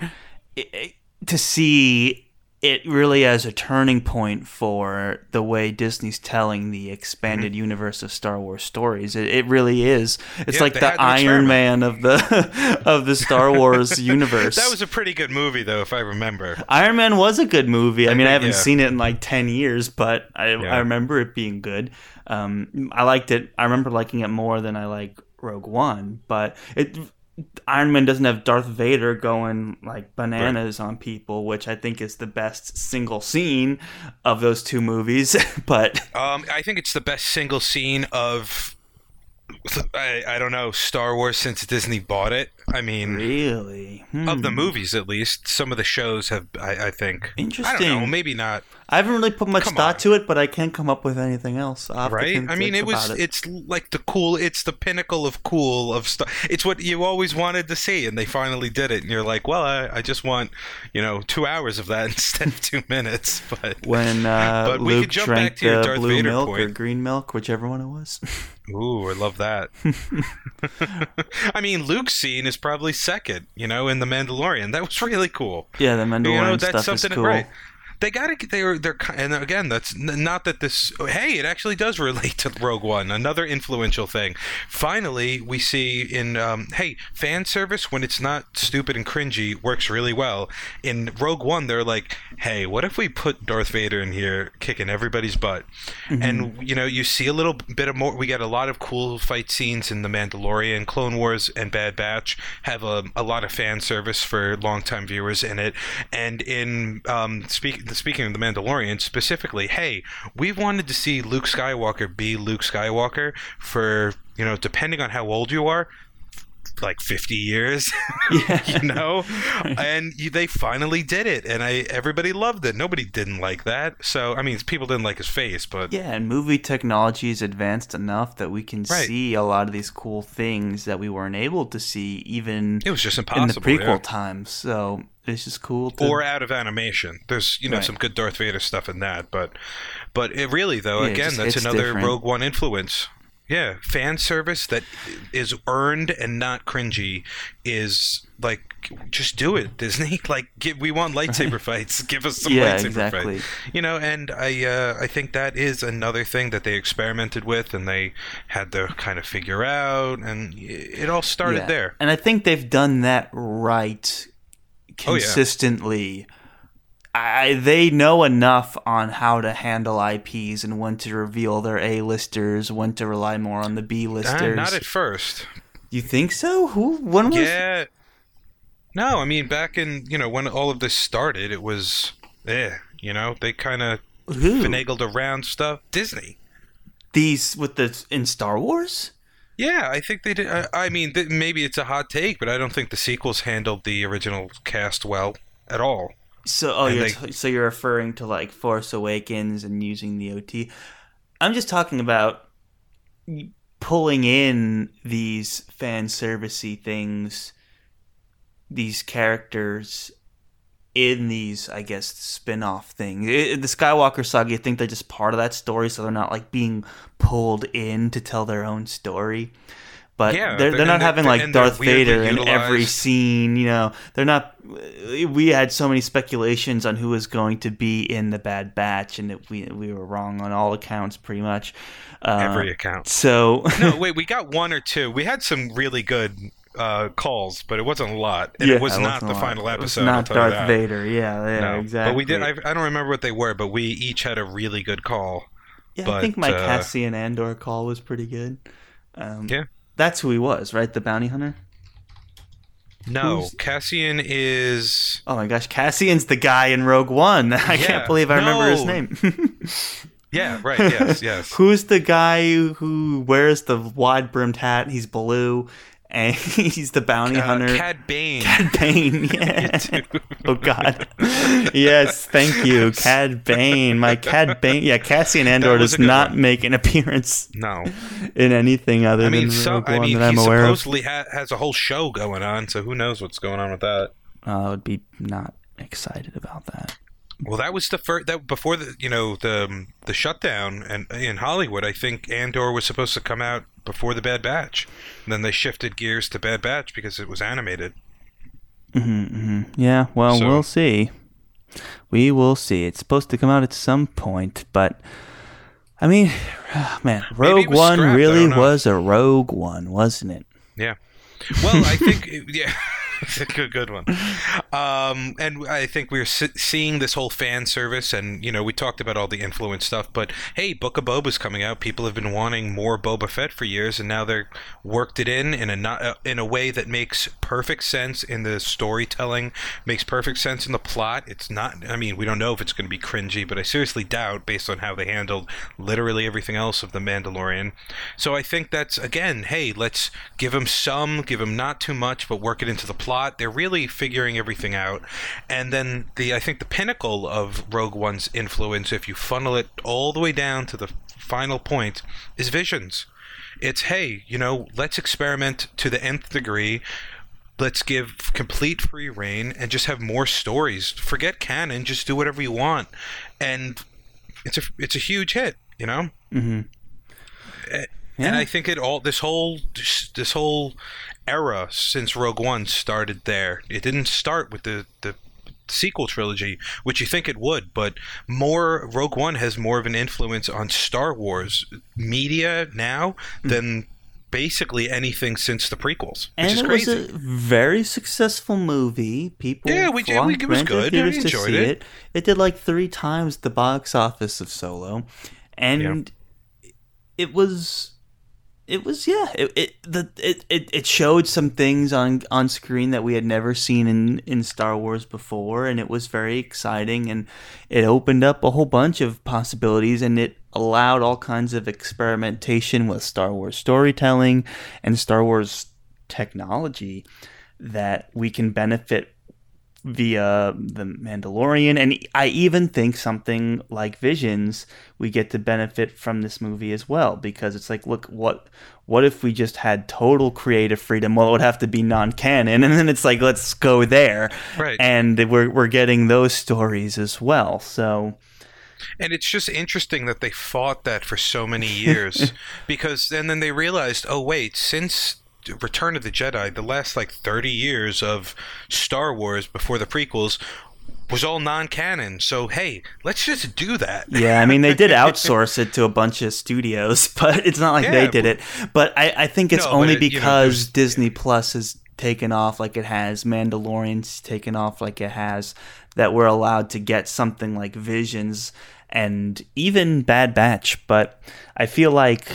i- i- to see it really as a turning point for the way Disney's telling the expanded universe of Star Wars stories. It, it really is. It's Mm-hmm. Yeah, like the Iron. Man of the of the Star Wars universe. That was a pretty good movie though, if I remember. Iron Man was a good movie. I mean, I haven't yeah. seen it in like ten years, but I, Yeah. I remember it being good. Um, I liked it. I remember liking it more than I like Rogue One. But it, Iron Man doesn't have Darth Vader going like bananas on people, which I think is the best single scene of those two movies. but Um, I think it's the best single scene of I, I don't know Star Wars since Disney bought it. I mean, Really? of the Hmm. movies at least, some of the shows have. I, I think. I don't Interesting. know. Maybe not. I haven't really put much Come thought on. to it, but I can't come up with anything else. Right? I mean, it was. it. It's like the cool. It's the pinnacle of cool of stuff. It's what you always wanted to see, and they finally did it. And you're like, well, I, I just want, you know, two hours of that instead of two minutes. But when uh, But we Luke could jump drank back to your the Darth blue Vader milk or green milk, whichever one it was. ooh, I love that. I mean, Luke's scene is probably second. You know, in the Mandalorian, that was really cool. yeah, the Mandalorian you know, stuff that's is something cool. right. They got to. They're. They're. And again, that's not that this. Hey, it actually does relate to Rogue One. Another influential thing. Finally, we see in. Um, hey, fan service when it's not stupid and cringy works really well. In Rogue One, they're like, hey, what if we put Darth Vader in here kicking everybody's butt? And you know, you see a little bit of more. We get a lot of cool fight scenes in the Mandalorian, Clone Wars, and Bad Batch have a, a lot of fan service for longtime viewers in it. And in um, speak, speaking of the Mandalorian specifically, hey, we've wanted to see Luke Skywalker be Luke Skywalker for you know, depending on how old you are. Like fifty years, yeah. you know, and you, they finally did it, and I everybody loved it. Nobody didn't like that, so I mean, people didn't like his face, but Yeah, and movie technology is advanced enough that we can Right. see a lot of these cool things that we weren't able to see even it was just impossible in the prequel yeah. times. So it's just cool. To, or out of animation. There's you know Right. some good Darth Vader stuff in that, but but it really though Yeah, again just that's another different. Rogue One influence. Yeah, fan service that is earned and not cringy is like just do it Disney. Like give, we want lightsaber fights. Give us some Yeah, lightsaber exactly. fights. You know, and I uh, I think that is another thing that they experimented with and they had to kind of figure out, and it all started Yeah. there. And I think they've done that right Oh, yeah. I, they know enough on how to handle IPs and when to reveal their A-listers, when to rely more on the Uh, B-listers. not at first. you think so? Who? When was? Yeah. No, I mean back in you know when all of this started, it was eh, you know they kind of finagled around stuff. Disney. These with the in Star Wars? Yeah, I think they did. I, I mean, th- maybe it's a hot take, but I don't think the sequels handled the original cast well at all. So, oh, And you're t- so you're referring to like Force Awakens and using the OT. I'm just talking about pulling in these fan servicey things, these characters in these, I guess, spin-off things. I- the Skywalker saga, you think they're just part of that story, so they're not like being pulled in to tell their own story. But Yeah, they're, but- they're not and they're- having like Darth Vader in every scene. You know, they're not. We had so many speculations on who was going to be in the Bad Batch, and it, we we were wrong on all accounts, pretty much. Uh, Every account. So No, wait, we got one or two. We had some really good uh, calls, but it wasn't a lot, and yeah, it was not the lot. final It was episode. Not Darth. Vader. Yeah, yeah, No, exactly. but we did. I, I don't remember what they were, but we each had a really good call. Yeah, I think my uh, Cassian Andor call was pretty good. Um, Yeah. That's who he was, right? The bounty hunter. No, Who's- Cassian is. Oh my gosh, Cassian's the guy in Rogue One. I Yeah, can't believe I remember his name. Yeah, right. Yes, yes. Who's the guy who wears the wide brimmed hat? He's blue, and he's the bounty Uh, hunter. Cad Bane. Cad Bane, yeah. oh God. yes, thank you, Cad Bane. My Cad Bane. Yeah, Cassian Andor does not one. make an appearance No, in anything other I mean, than so Rogue I mean, that I'm aware of. He supposedly ha- has a whole show going on, so who knows what's going on with that? Uh, I would be not excited about that. Well, that was the first that before the you know the the shutdown and in Hollywood. I think Andor was supposed to come out before the Bad Batch. And then they shifted gears to Bad Batch because it was animated. hmm hmm Yeah, well, So- we'll see. We will see. It's supposed to come out at some point, but I mean, man, Rogue One scrapped, really was a Rogue One, wasn't it? Yeah. Well, I think yeah, good good one. Um, and I think we're se- seeing this whole fan service, and you know, we talked about all the influence stuff. But hey, Book of Boba's coming out. People have been wanting more Boba Fett for years, and now they're worked it in in a not uh, in a way that makes perfect sense in the storytelling, makes perfect sense in the plot. It's not. I mean, we don't know if it's going to be cringy, but I seriously doubt based on how they handled literally everything else of the Mandalorian. So I think that's again, hey, let's give him some, give him not too much, but work it into the plot. They're really figuring everything out, and then the I think the pinnacle of Rogue One's influence, if you funnel it all the way down to the final point, is Visions it's hey, you know, let's experiment to the nth degree. Let's give complete free reign and just have more stories. Forget canon, just do whatever you want, and it's a it's a huge hit, you know. Mm-hmm. And Yeah. I think it all this whole this whole era since Rogue One started there. It didn't start with the the sequel trilogy, which you think it would, but more Rogue One has more of an influence on Star Wars media now hmm. than basically anything since the prequels, which and is it crazy. was a very successful movie. People Yeah, we did- we- it was good. I theaters to enjoyed see it. It did like three times the box office of Solo, and it was it was yeah it it, the, it it it showed some things on on screen that we had never seen in in Star Wars before and it was very exciting and it opened up a whole bunch of possibilities and it allowed all kinds of experimentation with Star Wars storytelling and Star Wars technology that we can benefit via the Mandalorian, and I even think something like Visions we get to benefit from this movie as well because it's like, look, what what if we just had total creative freedom? Well, it would have to be non-canon, and then it's like, let's go there, Right. And we're we're getting those stories as well. So And it's just interesting that they fought that for so many years because and then they realized, oh wait, since Return of the Jedi, the last like 30 years of Star Wars before the prequels was all non-canon. So hey, let's just do that. yeah, I mean they did outsource it to a bunch of studios, but it's not like they Yeah, did it. But I, I think it's No, only it- you know, because Disney Plus has taken off like it has, Mandalorian's taken off like it has, that we're allowed to get something like Visions and even Bad Batch. But I feel like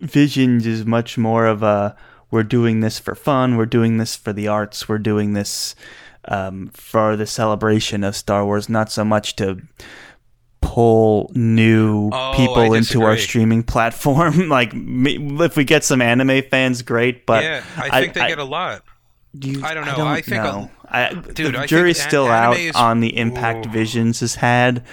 Visions is much more of a we're doing this for fun, we're doing this for the arts, we're doing this um, for the celebration of Star Wars, not so much to pull new Oh, people into our streaming platform. like, if we get some anime fans, great. But yeah, I think they get a lot. you- I don't know. I think a- know. I, Dude, the I jury's still out is- on the impact Ooh. Visions has had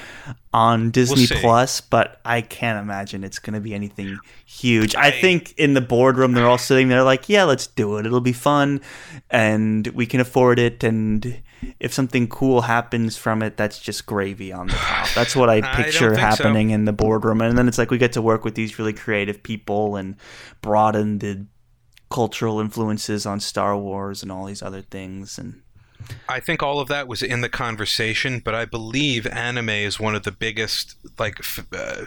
on Disney see. Plus, but I can't imagine it's going to be anything huge. I, I- think in the boardroom they're all sitting there like, "Yeah, let's do it. It'll be fun, and we can afford it." And if something cool happens from it, that's just gravy on the top. That's what I picture so. happening in the boardroom, and then it's like we get to work with these really creative people and broaden the cultural influences on Star Wars and all these other things and I think all of that was in the conversation, but I believe anime is one of the biggest, like, f- uh,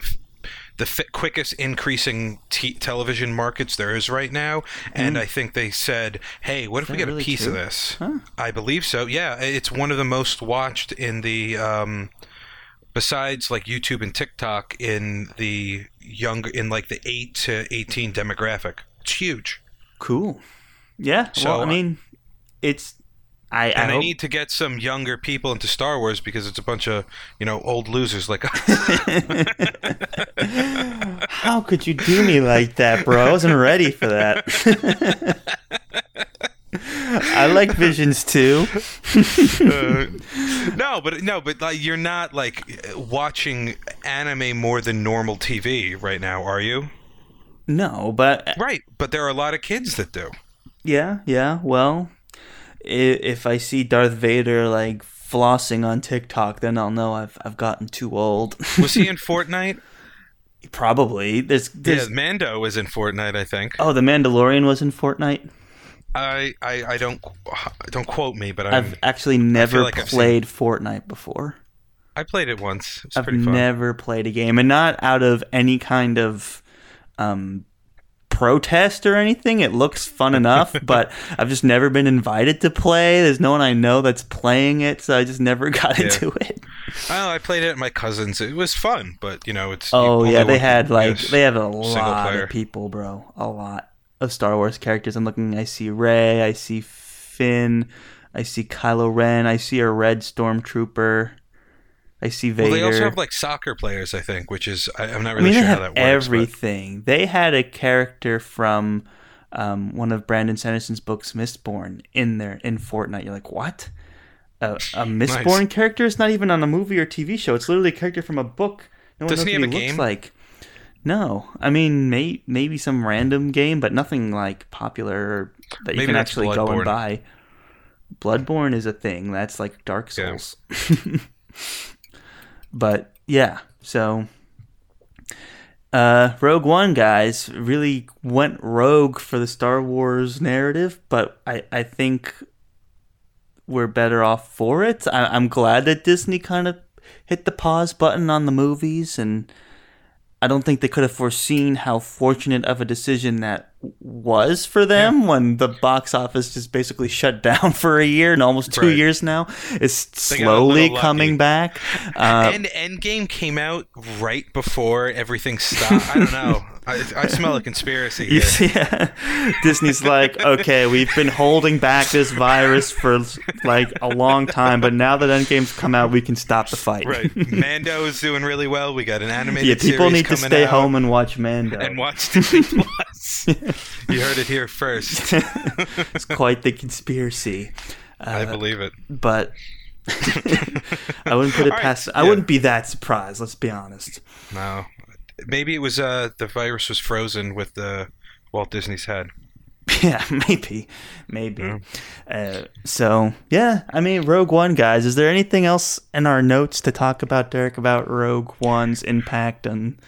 the f- quickest increasing t- television markets there is right now. And I think they said, "Hey, what if we get really a piece true? of this?" Huh. I believe so. Yeah, it's one of the most watched in the. Um, besides like YouTube and TikTok in the younger in like the 8 to 18 demographic. It's huge. Cool. Yeah. So, well, I mean, it's. I, I And hope, need to get some younger people into Star Wars because it's a bunch of, you know, old losers like us. How could you do me like that, bro? I wasn't ready for that. I like Visions too. Uh, no, but no, but like you're not like watching anime more than normal TV right now, are you? No, but Right, but there are a lot of kids that do. yeah, yeah. Well, i- if I see Darth Vader like flossing on TikTok, then I'll know I've I've gotten too old. Was he in Fortnite? Probably. There's, yeah, Mando was in Fortnite, I think. Oh, the Mandalorian was in Fortnite. I, I, I don't don't quote me, but I'm, I've actually never like I've seen- played Fortnite before. I played it once. It's I've pretty fun. never played a game, and not out of any kind of um, protest or anything. It looks fun enough, but I've just never been invited to play. There's no one I know that's playing it, so I just never got Yeah. into it. Oh, I played it at my cousin's. It was fun, but you know, it's. Oh yeah, they had like they have a lot player. of people, bro. A lot of Star Wars characters. I'm looking. I see Rey. I see Finn. I see Kylo Ren. I see a red stormtrooper. I see Vader. Well, they also have like soccer players, I think, which is I, I'm not really I mean, they sure how have that works. but- everything. They had a character from um, one of Brandon Sanderson's books, Mistborn, in there in Fortnite. You're like, what? A, a Mistborn character is not even on a movie or TV show. It's literally a character from a book. No one Doesn't knows he what have he a looks game? like. No, I mean, may, maybe some random game, but nothing like popular that you Maybe can actually go and buy. Bloodborne is a thing. That's like Dark Yeah. But yeah, so uh, Rogue One guys really went rogue for the Star Wars narrative, but I, I think we're better off for it. I, I'm glad that Disney kind of hit the pause button on the movies, and I don't think they could have foreseen how fortunate of a decision that was for them when the box office just basically shut down for a year and almost two Right. years now. It's They got a slowly coming back. Uh, and Endgame came out right before everything stopped. I don't know. I, I smell a conspiracy here. see, Disney's like, okay, we've been holding back this virus for like a long time, but now that Endgame's come out, we can stop the fight. Right. Mando is doing really well. We got an animated yeah, people need to stay out. home and watch Mando. and watch Disney Plus. you heard it here first. it's quite the conspiracy, I believe it. but I wouldn't put it All right, past. I yeah. wouldn't be that surprised. Let's be honest. No, maybe it was uh the virus was frozen with the Walt Disney's head. Yeah, maybe, maybe. Uh, so yeah, I mean, Rogue One, guys. Is there anything else in our notes to talk about, Derek, about Rogue One's impact on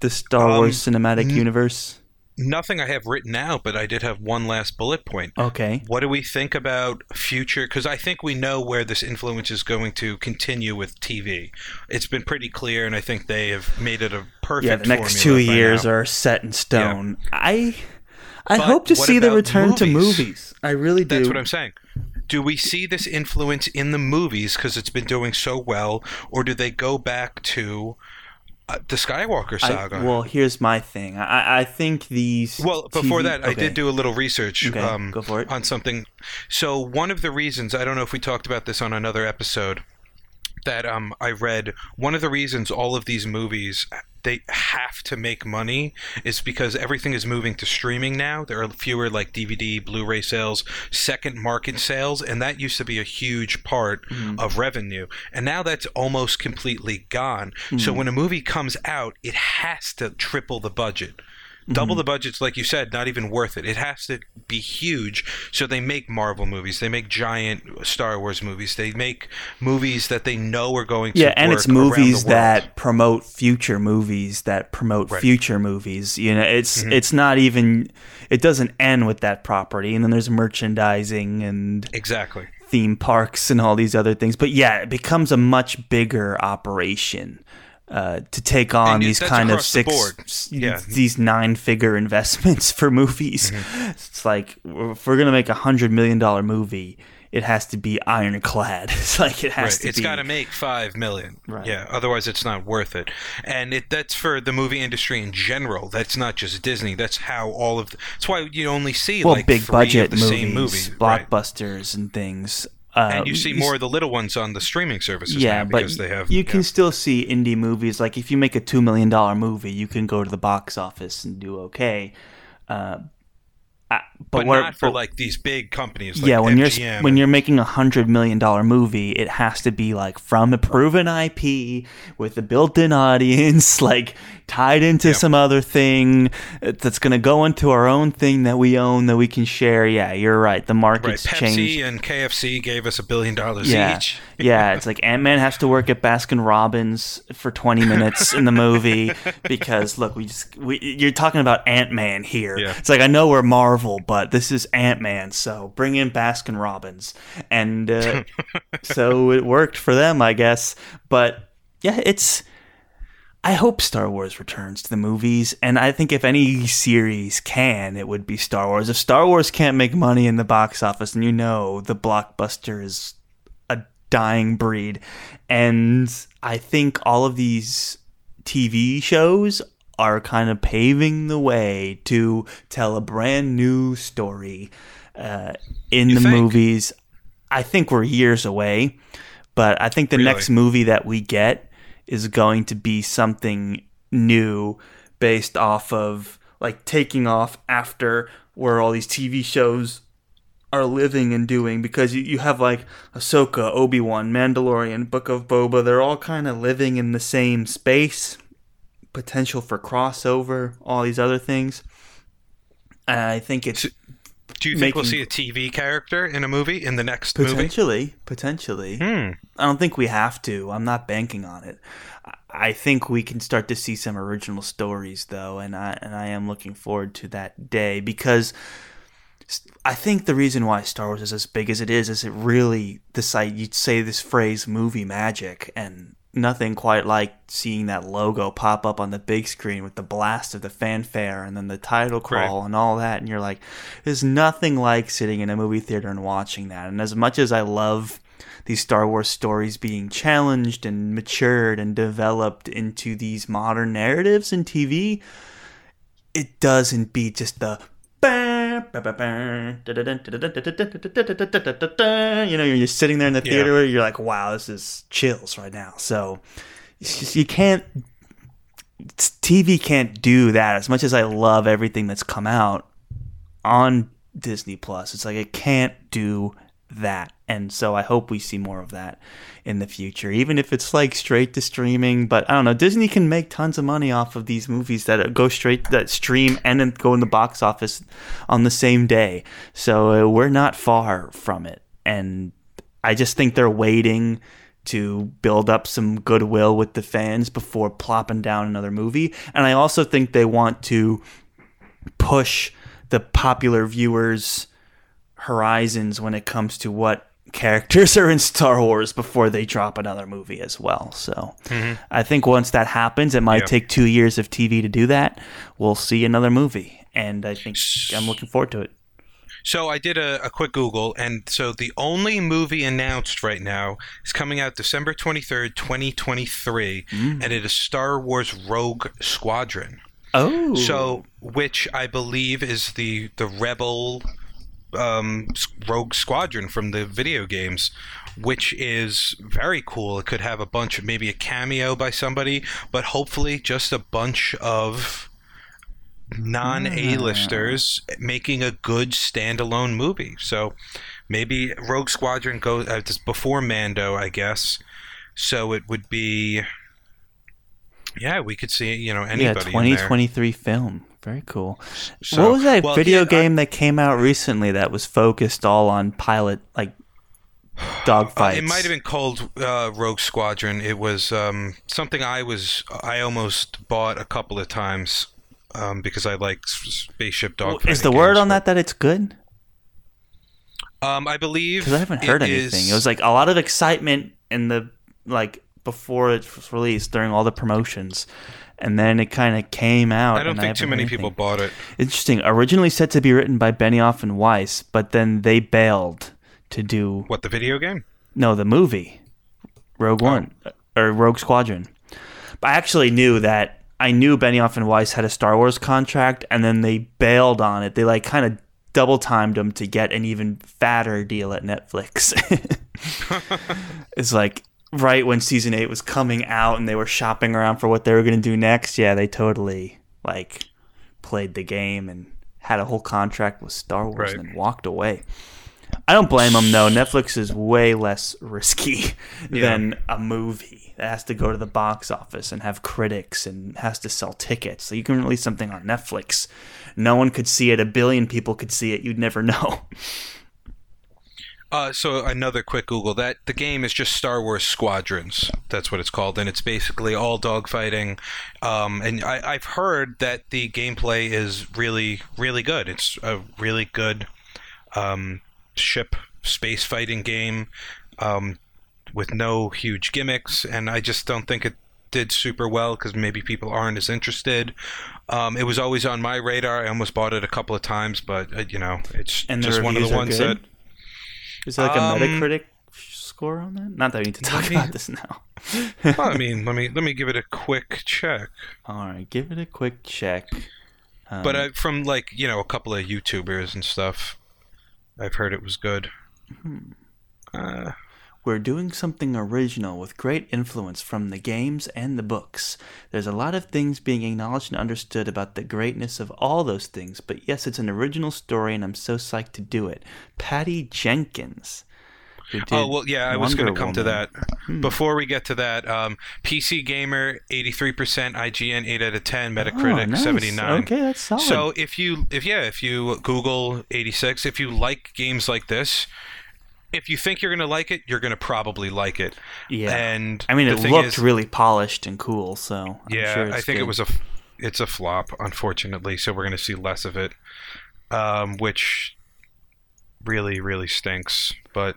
the Star Um, Wars cinematic n- universe? Nothing I have written out, but I did have one last bullet point. Okay. What do we think about future? Because I think we know where this influence is going to continue with TV. It's been pretty clear, and I think they have made it a perfect. Yeah, the next two years now. are set in stone. I I But hope to see the return to movies? movies. I really do. That's what I'm saying. Do we see this influence in the movies because it's been doing so well, or do they go back to uh, the Skywalker I- saga? well, here's my thing. I, I think these. Well, before TV that, I did do a little research Okay, um, go for it. on something. So, one of the reasons, I don't know if we talked about this on another episode, that um, I read, one of the reasons all of these movies they have to make money is because everything is moving to streaming now. There are fewer like DVD, Blu-ray sales, second market sales, and that used to be a huge part Mm-hmm. of revenue. And now that's almost completely gone. So Mm-hmm. when a movie comes out, it has to triple the budget. Double Mm-hmm. the budget's like you said, not even worth it. It has to be huge. So they make Marvel movies, they make giant Star Wars movies, they make movies that they know are going to Yeah, and it's movies that promote future movies that promote Right. future movies. You know, it's Mm-hmm. it's not even it doesn't end with that property, and then there's merchandising and exactly. theme parks and all these other things. But yeah, it becomes a much bigger operation. Uh, to take on And these kind of the six, board. Yeah. Mm-hmm. these nine-figure investments for movies, it's like if we're gonna make a hundred million dollar movie, it has to be ironclad. It's like it has Right. to It's got to make five million. Right. Yeah. Otherwise, it's not worth it. And it that's for the movie industry in general. That's not just Disney. That's how all of. The, that's why you only see well, like big budget the movies, same movie. Right. blockbusters, and things. Uh, And you see more of the little ones on the streaming services yeah, now but because they have. you can yeah. still see indie movies. Like if you make a two million dollar movie, you can go to the box office and do okay. Uh, I- but, but not for but- like these big companies. Like yeah, when MGM you're when you're making a hundred million dollar movie, it has to be like from a proven IP with a built-in audience, like tied into some other thing uh, that's going to go into our own thing that we own that we can share. Yeah, you're right. The Right, market's Pepsi changed. and KFC gave us a billion dollars Yeah, each. yeah. It's like Ant Man has to work at Baskin Robbins for 20 minutes in the movie because look, we just we, you're talking about Ant Man here. Yeah. It's like I know we're Marvel, but this is Ant Man, so bring in Baskin Robbins, and uh, so it worked for them, I guess. But yeah, it's. I hope Star Wars returns to the movies, and I think if any series can, it would be Star Wars. If Star Wars can't make money in the box office, and you know the blockbuster is a dying breed, and I think all of these TV shows are kind of paving the way to tell a brand new story. uh, in You the think? movies. I think we're years away, but I think the Really? next movie that we get is going to be something new based off of like taking off after where all these TV shows are living and doing because you, you have like Ahsoka, Obi Wan, Mandalorian, Book of Boba. They're all kind of living in the same space. Potential for crossover, all these other things. And I think it's Do you think we'll see a TV character in a movie in the next movie? potentially, potentially. Hmm. I don't think we have to. I'm not banking on it. I- I think we can start to see some original stories though, and I and I am looking forward to that day because I think the reason why Star Wars is as big as it is is it really this I you'd say this phrase movie magic and nothing quite like seeing that logo pop up on the big screen with the blast of the fanfare and then the title crawl and all that and you're like there's nothing like sitting in a movie theater and watching that. And as much as I love these Star Wars stories being challenged and matured and developed into these modern narratives in TV, it doesn't beat just the you know you're just sitting there in the Yeah. theater you're like wow this is chills right now so you can't tv can't do that as much as i love everything that's come out on disney plus it's like it can't do that. And so i hope we see more of that in the future even if it's like straight to streaming. But i don't know disney can make tons of money off of these movies that go straight that stream and then go in the box office on the same day. So uh, we're not far from it. And i just think they're waiting to build up some goodwill with the fans before plopping down another movie. And i also think they want to push the popular viewers horizons when it comes to what characters are in Star Wars before they drop another movie as well. So mm-hmm. I think once that happens, it might Yeah. take two years of TV to do that. We'll see another movie, and I think I'm looking forward to it. So I did a, a quick Google, and so the only movie announced right now is coming out December 23rd, 2023, mm. and it is Star Wars Rogue Squadron. Oh, So, which I believe is the the Rebel um, Rogue Squadron from the video games, which is very cool. It could have a bunch of maybe a cameo by somebody, but hopefully just a bunch of non A-listers making a good standalone movie. So maybe Rogue Squadron goes uh, before Mando, I guess. So it would be. Yeah, we could see you know yeah, anybody in there. 2023 film. Very cool. So- what was that well, video yeah, I- game that came out recently that was focused all on pilot like dogfights? Uh, it might have been called uh, Rogue Squadron. It was um, something I was I almost bought a couple of times um, because I like spaceship dogfighting. Is the word games, on that that it's good? Um, I believe Because I haven't heard it anything. is- It was like a lot of excitement in the like before it was released during all the promotions, and then it kind of came out. I don't and think too many heard people bought it. Interesting. Originally set to be written by Benioff and Weiss, but then they bailed to do What the video game? no the movie, Rogue Oh. One uh, or Rogue Squadron. But I actually knew that I knew Benioff and Weiss had a Star Wars contract, and then they bailed on it. They like kind of double timed them to get an even fatter deal at Netflix. it's like right when season eight was coming out, and they were shopping around for what they were going to do next. Yeah, they totally like played the game and had a whole contract with Star Wars Right. and walked away. I don't blame them though. Netflix is way less risky Yeah. than a movie that has to go to the box office and have critics and has to sell tickets. So you can release something on Netflix. No one could see it. A billion people could see it. You'd never know. Uh, so another quick Google that the game is just Star Wars Squadrons. That's what it's called, and it's basically all dogfighting. Um, and I, I've heard that the gameplay is really, really good. It's a really good um, ship space fighting game um, with no huge gimmicks, and I just don't think it did super well because maybe people aren't as interested. Um, it was always on my radar. I almost bought it a couple of times, but uh, you know, it's And just one of the ones good? that. Is there like a Um, Metacritic score on that? Not that we need to talk me- about this now. well, I mean, let me let me give it a quick check. All right, give it a quick check. Um, But I, from like you know a couple of YouTubers and stuff, I've heard it was good. Hmm. Uh, We're doing something original with great influence from the games and the books. There's a lot of things being acknowledged and understood about the greatness of all those things, but yes, it's an original story and I'm so psyched to do it. Patty Jenkins. oh well, yeah, I was going to come to Woman. that. Before we get to that, um, PC Gamer eighty three percent, IGN eight out of ten, Metacritic Oh, nice. seventy nine. Okay, that's solid. So if you if yeah if you Google eighty six, if you like games like this, if you think you're going to like it, you're going to probably like it. yeah. And I mean, it looked is- really polished and cool, so I'm yeah, sure I think it was a it's a flop, unfortunately. So we're going to see less of it, um, which really really stinks. But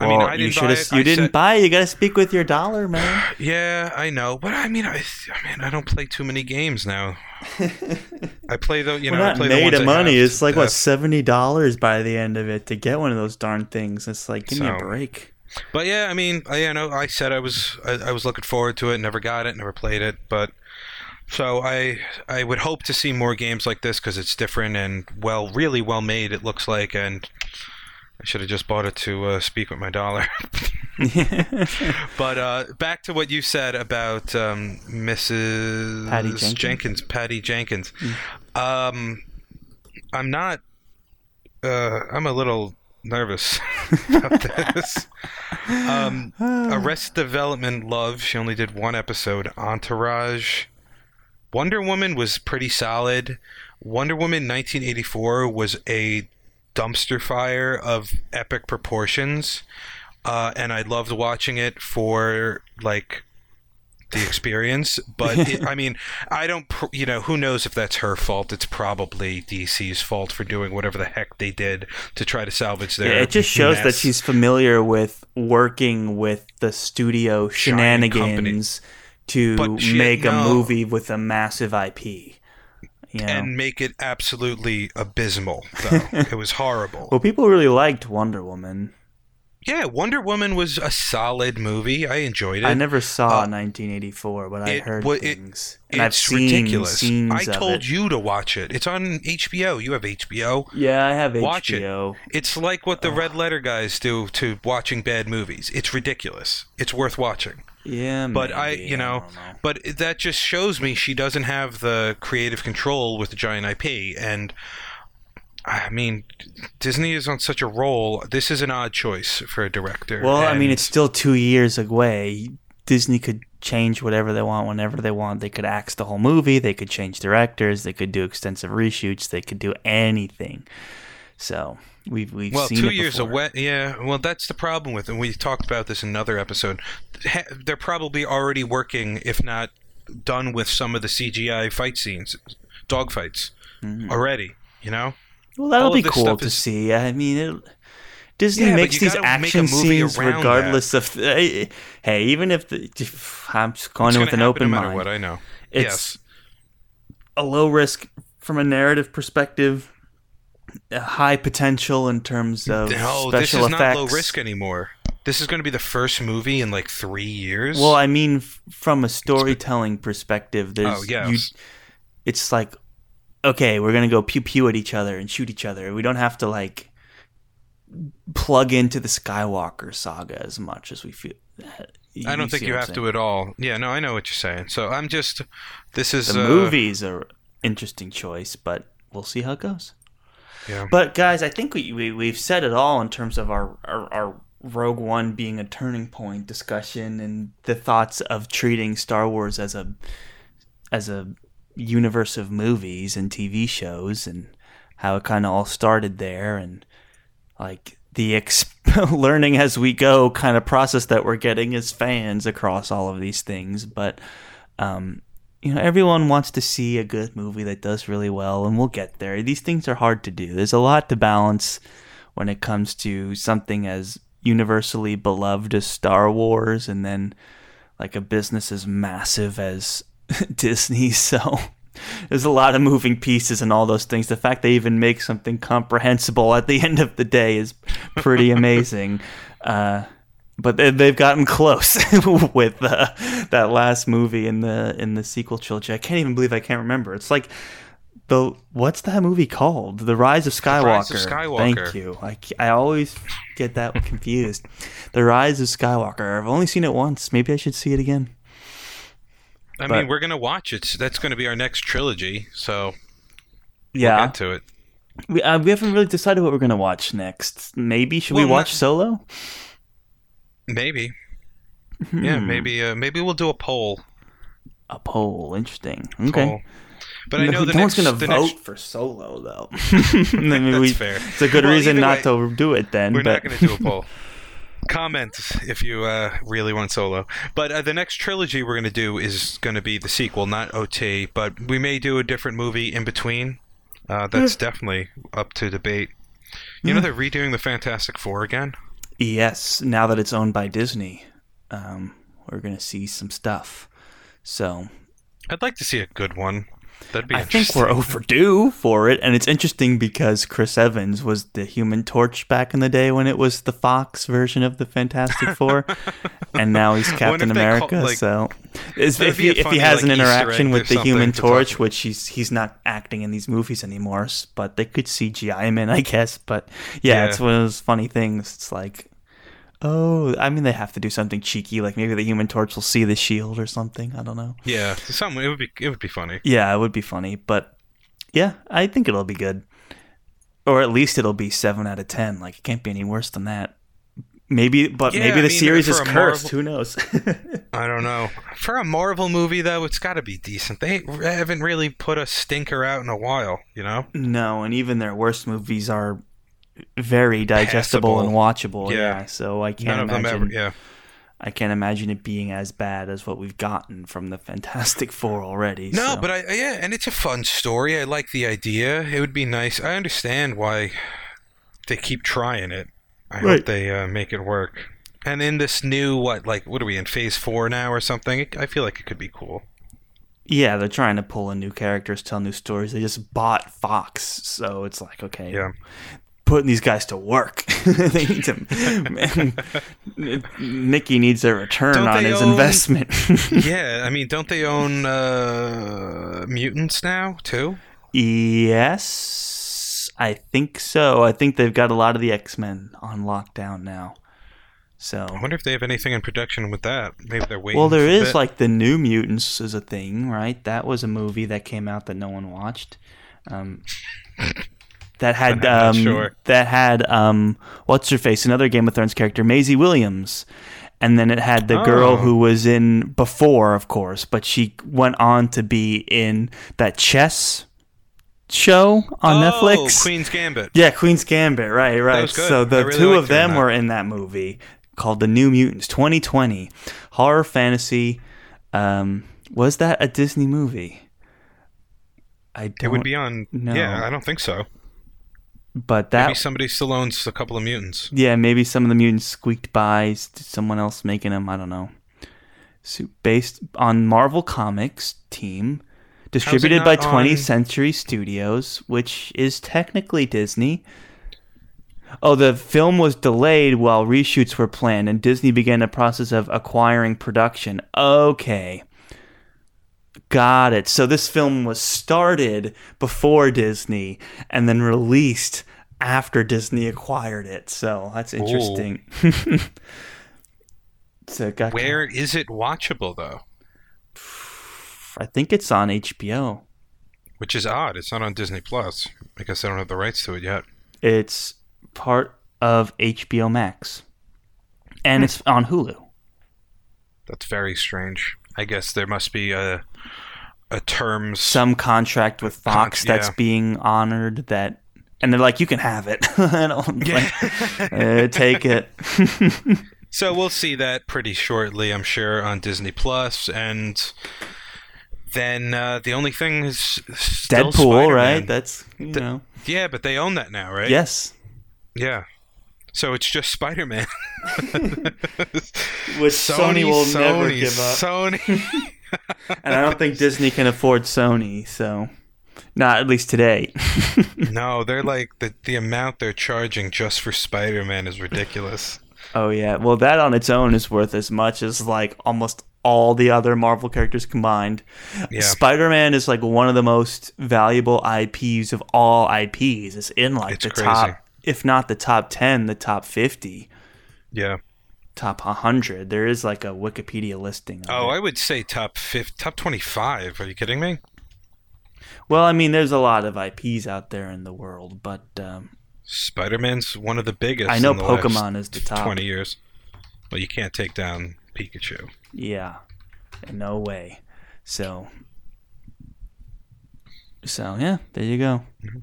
I mean, Well, I you didn't should buy have. You I didn't said- buy. it. You got to speak with your dollar, man. Yeah, I know, but I mean, I, I mean, I don't play too many games now. I play the, you We're know, I not play the made ones of money. It's like what seventy dollars by the end of it to get one of those darn things. It's like give me a break. But yeah, I mean, I you know, I said I was, I, I was looking forward to it. Never got it, never played it, but so I, I would hope to see more games like this because it's different and well, really well made. It looks like, and I should have just bought it to uh, speak with my dollar. But uh, back to what you said about um, Mrs. Patty Jenkins? Patty Jenkins. Um, I'm not. Uh, I'm a little nervous about this. Um, Arrested Development Love. She only did one episode. Entourage. Wonder Woman was pretty solid. Wonder Woman 1984 was a dumpster fire of epic proportions, uh, and I loved watching it for like the experience. But it, I mean, I don't, pr- you know, who knows if that's her fault? It's probably DC's fault for doing whatever the heck they did to try to salvage their. Yeah, it just shows that she's familiar with working with the studio shenanigans to make a movie with a massive IP. You know? and make it absolutely abysmal. Though it was horrible. well, people really liked Wonder Woman. Yeah, Wonder Woman was a solid movie. I enjoyed it. I never saw uh, 1984, but I it heard it- things, and I've it's seen ridiculous. scenes I told it. you to watch it. It's on HBO. You have HBO. Yeah, I have Watch it. HBO. It's like what the Red Letter guys do to watching bad movies. It's ridiculous. It's worth watching. Yeah, But I, you know, don't know. but that just shows me she doesn't have the creative control with the giant IP. And I mean, Disney is on such a roll. This is an odd choice for a director. Well, I mean, it's still two years away. Disney could change whatever they want whenever they want. They could axe the whole movie. They could change directors. They could do extensive reshoots. They could do anything. So we've we've well, seen two it years away. Yeah, well, that's the problem with, and we talked about this in another episode. Ha- They're probably already working, if not done, with some of the CGI fight scenes, dog fights Mhm. already. You know, Well, that'll all be cool to is- see. I mean, it, Disney Yeah, makes these action scenes regardless of. hey, even if the, I'm just going in with an open no matter mind. what. I know. It's yes, a low risk from a narrative perspective, high potential in terms of no, this special is effects. not low risk anymore. This is going to be the first movie in like three years. Well, I mean, f- from a storytelling perspective, there's oh yes, you, it's like, okay, we're gonna go pew pew at each other and shoot each other. We don't have to like plug into the Skywalker saga as much as we feel. I don't think you have to at all. Yeah, no, I know what you're saying. So I'm just. This is The uh, movies are interesting choice, but we'll see how it goes. But guys, I think we, we we've said it all in terms of our, our our Rogue One being a turning point discussion and the thoughts of treating Star Wars as a as a universe of movies and TV shows and how it kind of all started there and like the ex- learning as we go kind of process that we're getting as fans across all of these things. But um you know everyone wants to see a good movie that does really well and we'll get there. These things are hard to do. There's a lot to balance when it comes to something as universally beloved as Star Wars and then like a business as massive as Disney. So there's a lot of moving pieces and all those things. The fact they even make something comprehensible at the end of the day is pretty amazing. Uh but they, they've gotten close with uh, that last movie in the in the sequel trilogy. I can't even believe I can't remember. It's like the what's that movie called? The Rise of Skywalker. Rise of Skywalker. Thank you. I, I always get that confused. The Rise of Skywalker. I've only seen it once. Maybe I should see it again. I But- mean, we're gonna watch it. That's gonna be our next trilogy. So Yeah, get to it. we uh, we haven't really decided what we're gonna watch next. Maybe should we Well, watch not- Solo? Maybe. Yeah, Hmm. maybe. Uh, maybe we'll do a poll. A poll. Interesting. Okay. poll. But I know no, the no next. one's gonna vote next- for Solo though. That's we- fair. It's a good Well, reason not way, to do it then. We're but not going to do a poll. Comment if you uh, really want solo. But uh, the next trilogy we're going to do is going to be the sequel, not OT. But we may do a different movie in between. Uh, that's definitely up to debate. You know they're redoing the Fantastic Four again. Yes, now that it's owned by Disney, um, we're gonna see some stuff. So I'd like to see a good one. That'd be. I think we're overdue for it, and it's interesting because Chris Evans was the Human Torch back in the day when it was the Fox version of the Fantastic Four, and now he's Captain they call- America. like- so, Is- if a if he has like, an interaction with the Human to Torch, which he's he's not acting in these movies anymore, but they could CGI him in, I guess. But yeah, Yeah. it's one of those funny things. It's like. Oh, I mean, they have to do something cheeky, like maybe the Human Torch will see the shield or something. I don't know. Yeah, something. It would be. It would be funny. Yeah, it would be funny, but yeah, I think it'll be good. Or at least it'll be 7 out of 10. Like it can't be any worse than that. Maybe but Yeah, maybe I the mean, series is cursed, Marvel- who knows. I don't know. For a Marvel movie, though, it's got to be decent. They haven't really put a stinker out in a while. You know. no, and even their worst movies are very digestible and watchable. Yeah. Yeah. so I can't of them imagine ever. Yeah. I can't imagine it being as bad as what we've gotten from the Fantastic 4 already. No, so. but I yeah, and it's a fun story. I like the idea. It would be nice. I understand why they keep trying it. I hope they uh, make it work. And in this new what like what are we in phase four now or something? I feel like it could be cool. Yeah, they're trying to pull in new characters, tell new stories. They just bought Fox, so it's like okay, Yeah. Putting these guys to work. they need to. Man, Mickey needs a return Don't on his own- investment. yeah, I mean, don't they own uh, mutants now too? yes, I think so. I think they've got a lot of the X Men on lockdown now. So, I wonder if they have anything in production with that. Maybe they're waiting. well, there is like the New Mutants is a thing, right? That was a movie that came out that no one watched. Um, that had um, sure. that had um, what's her face, another Game of Thrones character, Maisie Williams, and then it had the girl Oh. who was in before, of course, but she went on to be in that chess show on oh, Netflix. Queen's Gambit. Yeah, Queen's Gambit. Right, right. So the really two of them were in that movie called The New Mutants 2020. Horror fantasy. Um, was that a Disney movie? I don't, It would be on. No. Yeah, I don't think so. But that Maybe somebody still owns a couple of mutants. yeah, maybe some of the mutants squeaked by someone else making them. I don't know. So based on Marvel Comics team, distributed by 20th on- Century Studios, which is technically Disney. Oh, the film was delayed while reshoots were planned, and Disney began the process of acquiring production. Okay. Got it. So this film was started before Disney and then released after Disney acquired it. So that's interesting. so got Where is it watchable though? I think it's on HBO. Which is odd. It's not on Disney Plus. I guess they don't have the rights to it yet. It's part of HBO Max. And hmm. it's on Hulu. That's very strange. I guess there must be a a terms. Some contract with Fox Con- that's yeah. being honored that and they're like, you can have it. I don't Yeah. like, uh, take it. so we'll see that pretty shortly, I'm sure, on Disney Plus, and then uh, the only thing is Deadpool, Spider-Man. right? That's you know. yeah, but they own that now, right? Yes. Yeah. So it's just Spider-Man. Which Sony, will never Sony, give up. Sony. and I don't think Disney can afford Sony, so not at least today. no, they're like the the amount they're charging just for Spider-Man is ridiculous. oh yeah. Well, that on its own is worth as much as like almost all the other Marvel characters combined. Yeah. Spider Man is like one of the most valuable IPs of all IPs. It's in like It's the crazy. top, if not the top 10, the top 50, Yeah. top 100. There is like a Wikipedia listing. Oh, it. I would say top fifth, top twenty-five. Are you kidding me? well, I mean, there's a lot of IPs out there in the world, but um, Spider-Man's one of the biggest. I know in the last Pokemon is the top. Twenty years. Well, you can't take down Pikachu. Yeah, no way. So, so yeah, there you go. Mm-hmm.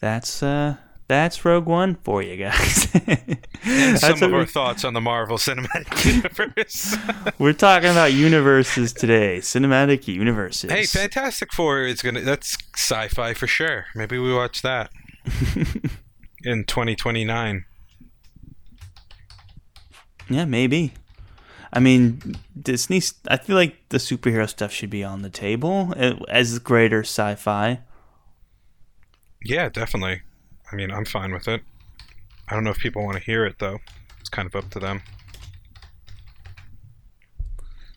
That's uh, that's Rogue One for you guys. Some of our thoughts on the Marvel Cinematic Universe. We're talking about universes today, cinematic universes. hey, Fantastic Four is gonna. That's sci-fi for sure. Maybe we watch that in 2029. Yeah, maybe. I mean, Disney. I feel like the superhero stuff should be on the table uh, as greater sci-fi. Yeah, definitely. I mean, I'm fine with it. I don't know if people want to hear it though. It's kind of up to them.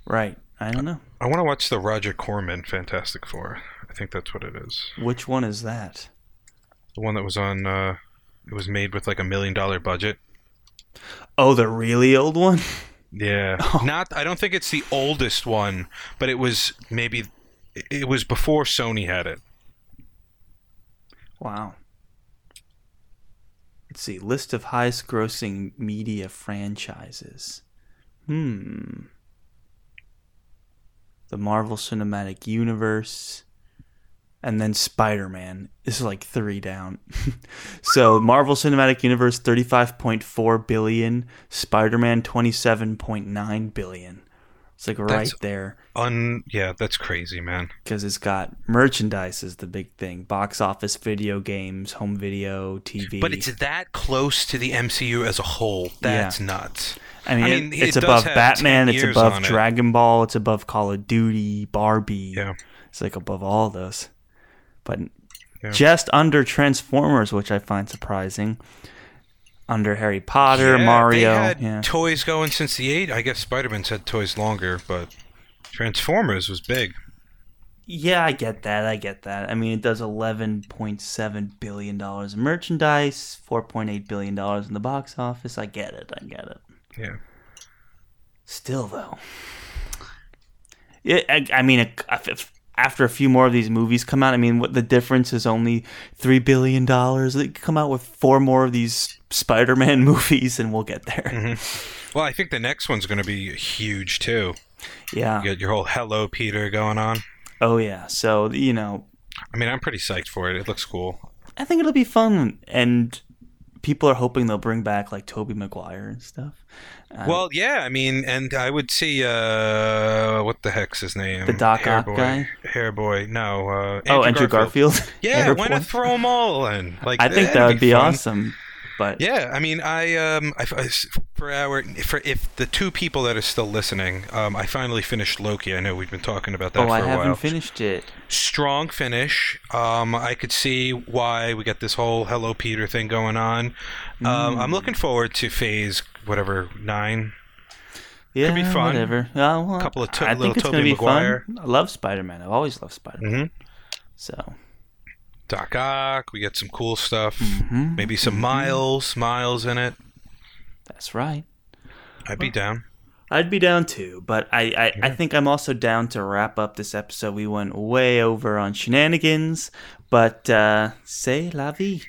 Right. I don't know. I want to watch the Roger Corman Fantastic Four. I think that's what it is. Which one is that? The one that was on. Uh, it was made with like a million dollar budget. Oh, the really old one. Yeah, not. I don't think it's the oldest one, but it was maybe. It was before Sony had it. Wow. Let's see. List of highest grossing media franchises. Hmm. The Marvel Cinematic Universe. And then Spider Man is like three down. so Marvel Cinematic Universe thirty five point four billion, Spider Man twenty seven point nine billion. It's like right That's- there Un. Yeah, that's crazy, man. because it's got merchandise is the big thing box office video games home video tv But it's that close to the MCU as a whole. That's nuts. i mean, I it- it's it above batman it's above on it. dragon ball it's above call of duty barbie Yeah. it's like above all those but Yeah. just under transformers which i find surprising under harry potter Yeah, mario They had yeah toys going since the eight. I guess Spider-Man's had toys longer, but Transformers was big. Yeah, I get that. I get that. I mean, it does eleven point seven billion dollars in merchandise, four point eight billion dollars in the box office. I get it. I get it. Yeah. Still, though, it, I, I mean, if- after a few more of these movies come out, I mean, what the difference is only three billion dollars. They come out with four more of these Spider-Man movies, and we'll get there. Mm-hmm. Well, I think the next one's going to be huge too. Yeah. You got your whole "Hello, Peter" going on. Oh yeah. So you know, I mean, I'm pretty psyched for it. It looks cool. I think it'll be fun, and people are hoping they'll bring back like Tobey Maguire and stuff. Um, Well, yeah, I mean, and I would see uh, what the heck's his name? The Doc Ock Hairboy. guy? Hairboy. No. Uh, oh, Andrew Garfield. Yeah, why not throw them all in? Like, I think that would be fun. awesome. But Yeah, I mean, I um, I, I- for our for if the two people that are still listening, um, I finally finished Loki. I know we've been talking about that oh, for I a haven't while. finished it. Strong finish. Um, I could see why we got this whole Hello Peter thing going on. Um, Mm. I'm looking forward to phase whatever nine. Yeah, be fun. Whatever. Uh, well, Couple of to- I little think it's Tobey gonna be Maguire. fun. I love Spider-Man. I've always loved Spider-Man. hmm So Doc Ock. We get some cool stuff. mhm, Maybe some Miles. Miles in it. that's right. I'd be down. I'd be down too, but I, I, I think I'm also down to wrap up this episode. We went way over on shenanigans, but uh, say la vie.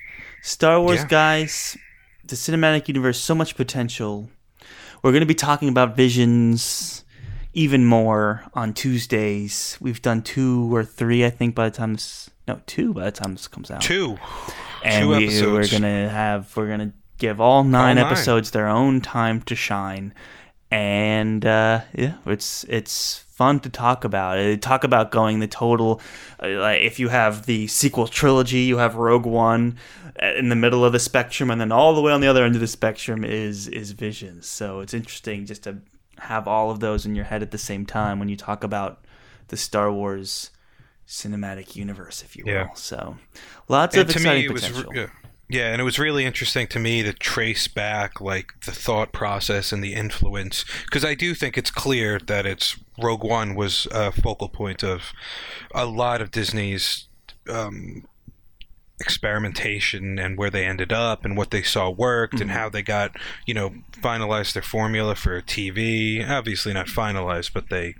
Star Wars Yeah. guys, the cinematic universe, so much potential. We're going to be talking about visions even more on Tuesdays. We've done two or three, I think, by the time this no two by the time this comes out Two. and Two we, episodes. we're gonna have we're gonna give all nine, nine. episodes their own time to shine and uh, yeah it's it's fun to talk about it talk about going the total uh, like if you have the sequel trilogy you have rogue one uh, in the middle of the spectrum and then all the way on the other end of the spectrum is is visions so it's interesting just to have all of those in your head at the same time when you talk about the star wars cinematic universe if you will Yeah. so lots And of exciting me, it was potential yeah, Yeah, and it was really interesting to me to trace back like the thought process and the influence because I do think it's clear that it's Rogue One was a focal point of a lot of Disney's um, experimentation and where they ended up and what they saw worked and how they got you know finalized their formula for TV. Obviously not finalized, but they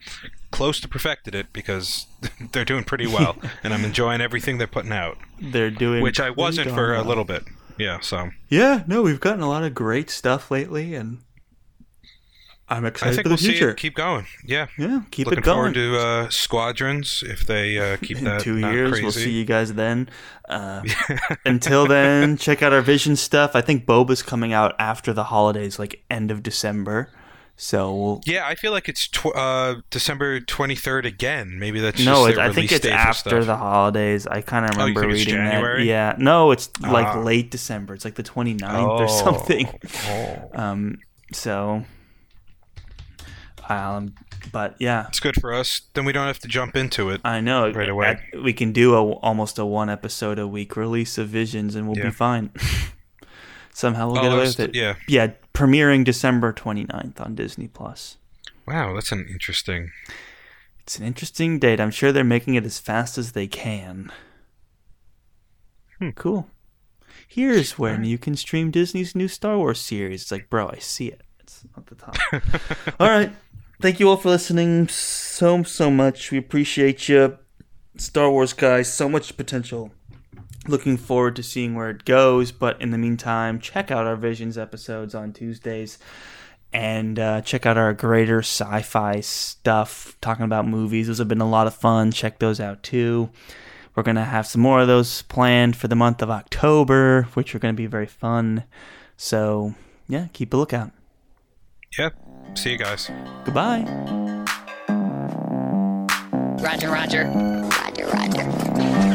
close to perfected it because they're doing pretty well, and I'm enjoying everything they're putting out, They're doing which I wasn't for a little bit. Yeah, so Yeah, no, we've gotten a lot of great stuff lately, and I'm I excited think for we'll the see future. keep going. Yeah. yeah, keep Looking it going. Looking forward to uh, Squadrons if they uh, keep In that two years, crazy. we'll see you guys then. Uh, until then, check out our Vision stuff. I think Boba's coming out after the holidays, like end of December. So we'll, Yeah, I feel like it's tw- uh, December 23rd again. Maybe that's no, just it, their I think it's after the holidays. I kind of Oh, you remember think it's reading that. Yeah, no, it's like Ah. late December. It's like the 29th or Oh, something. oh. Um, so, um, but yeah, It's good for us. Then we don't have to jump into it. I know. Right away. At- we can do a almost a one episode a week release of Visions, and we'll Yeah. be fine. Somehow we'll Oh, get away with it. yeah. yeah, premiering December 29th on Disney Plus. Wow, that's an interesting. It's an interesting date. I'm sure they're making it as fast as they can. Hmm. Cool. Here's when you can stream Disney's new Star Wars series. It's like, bro, I see it. It's at the top. all right. Thank you all for listening so, so much. We appreciate you. Star Wars guys, so much potential. Looking forward to seeing where it goes. But in the meantime, check out our Visions episodes on Tuesdays and uh, check out our greater sci-fi stuff talking about movies those have been a lot of fun check those out too we're going to have some more of those planned for the month of october which are going to be very fun so yeah keep a lookout Yeah. See you guys. goodbye Roger, Roger. Roger, Roger. Roger,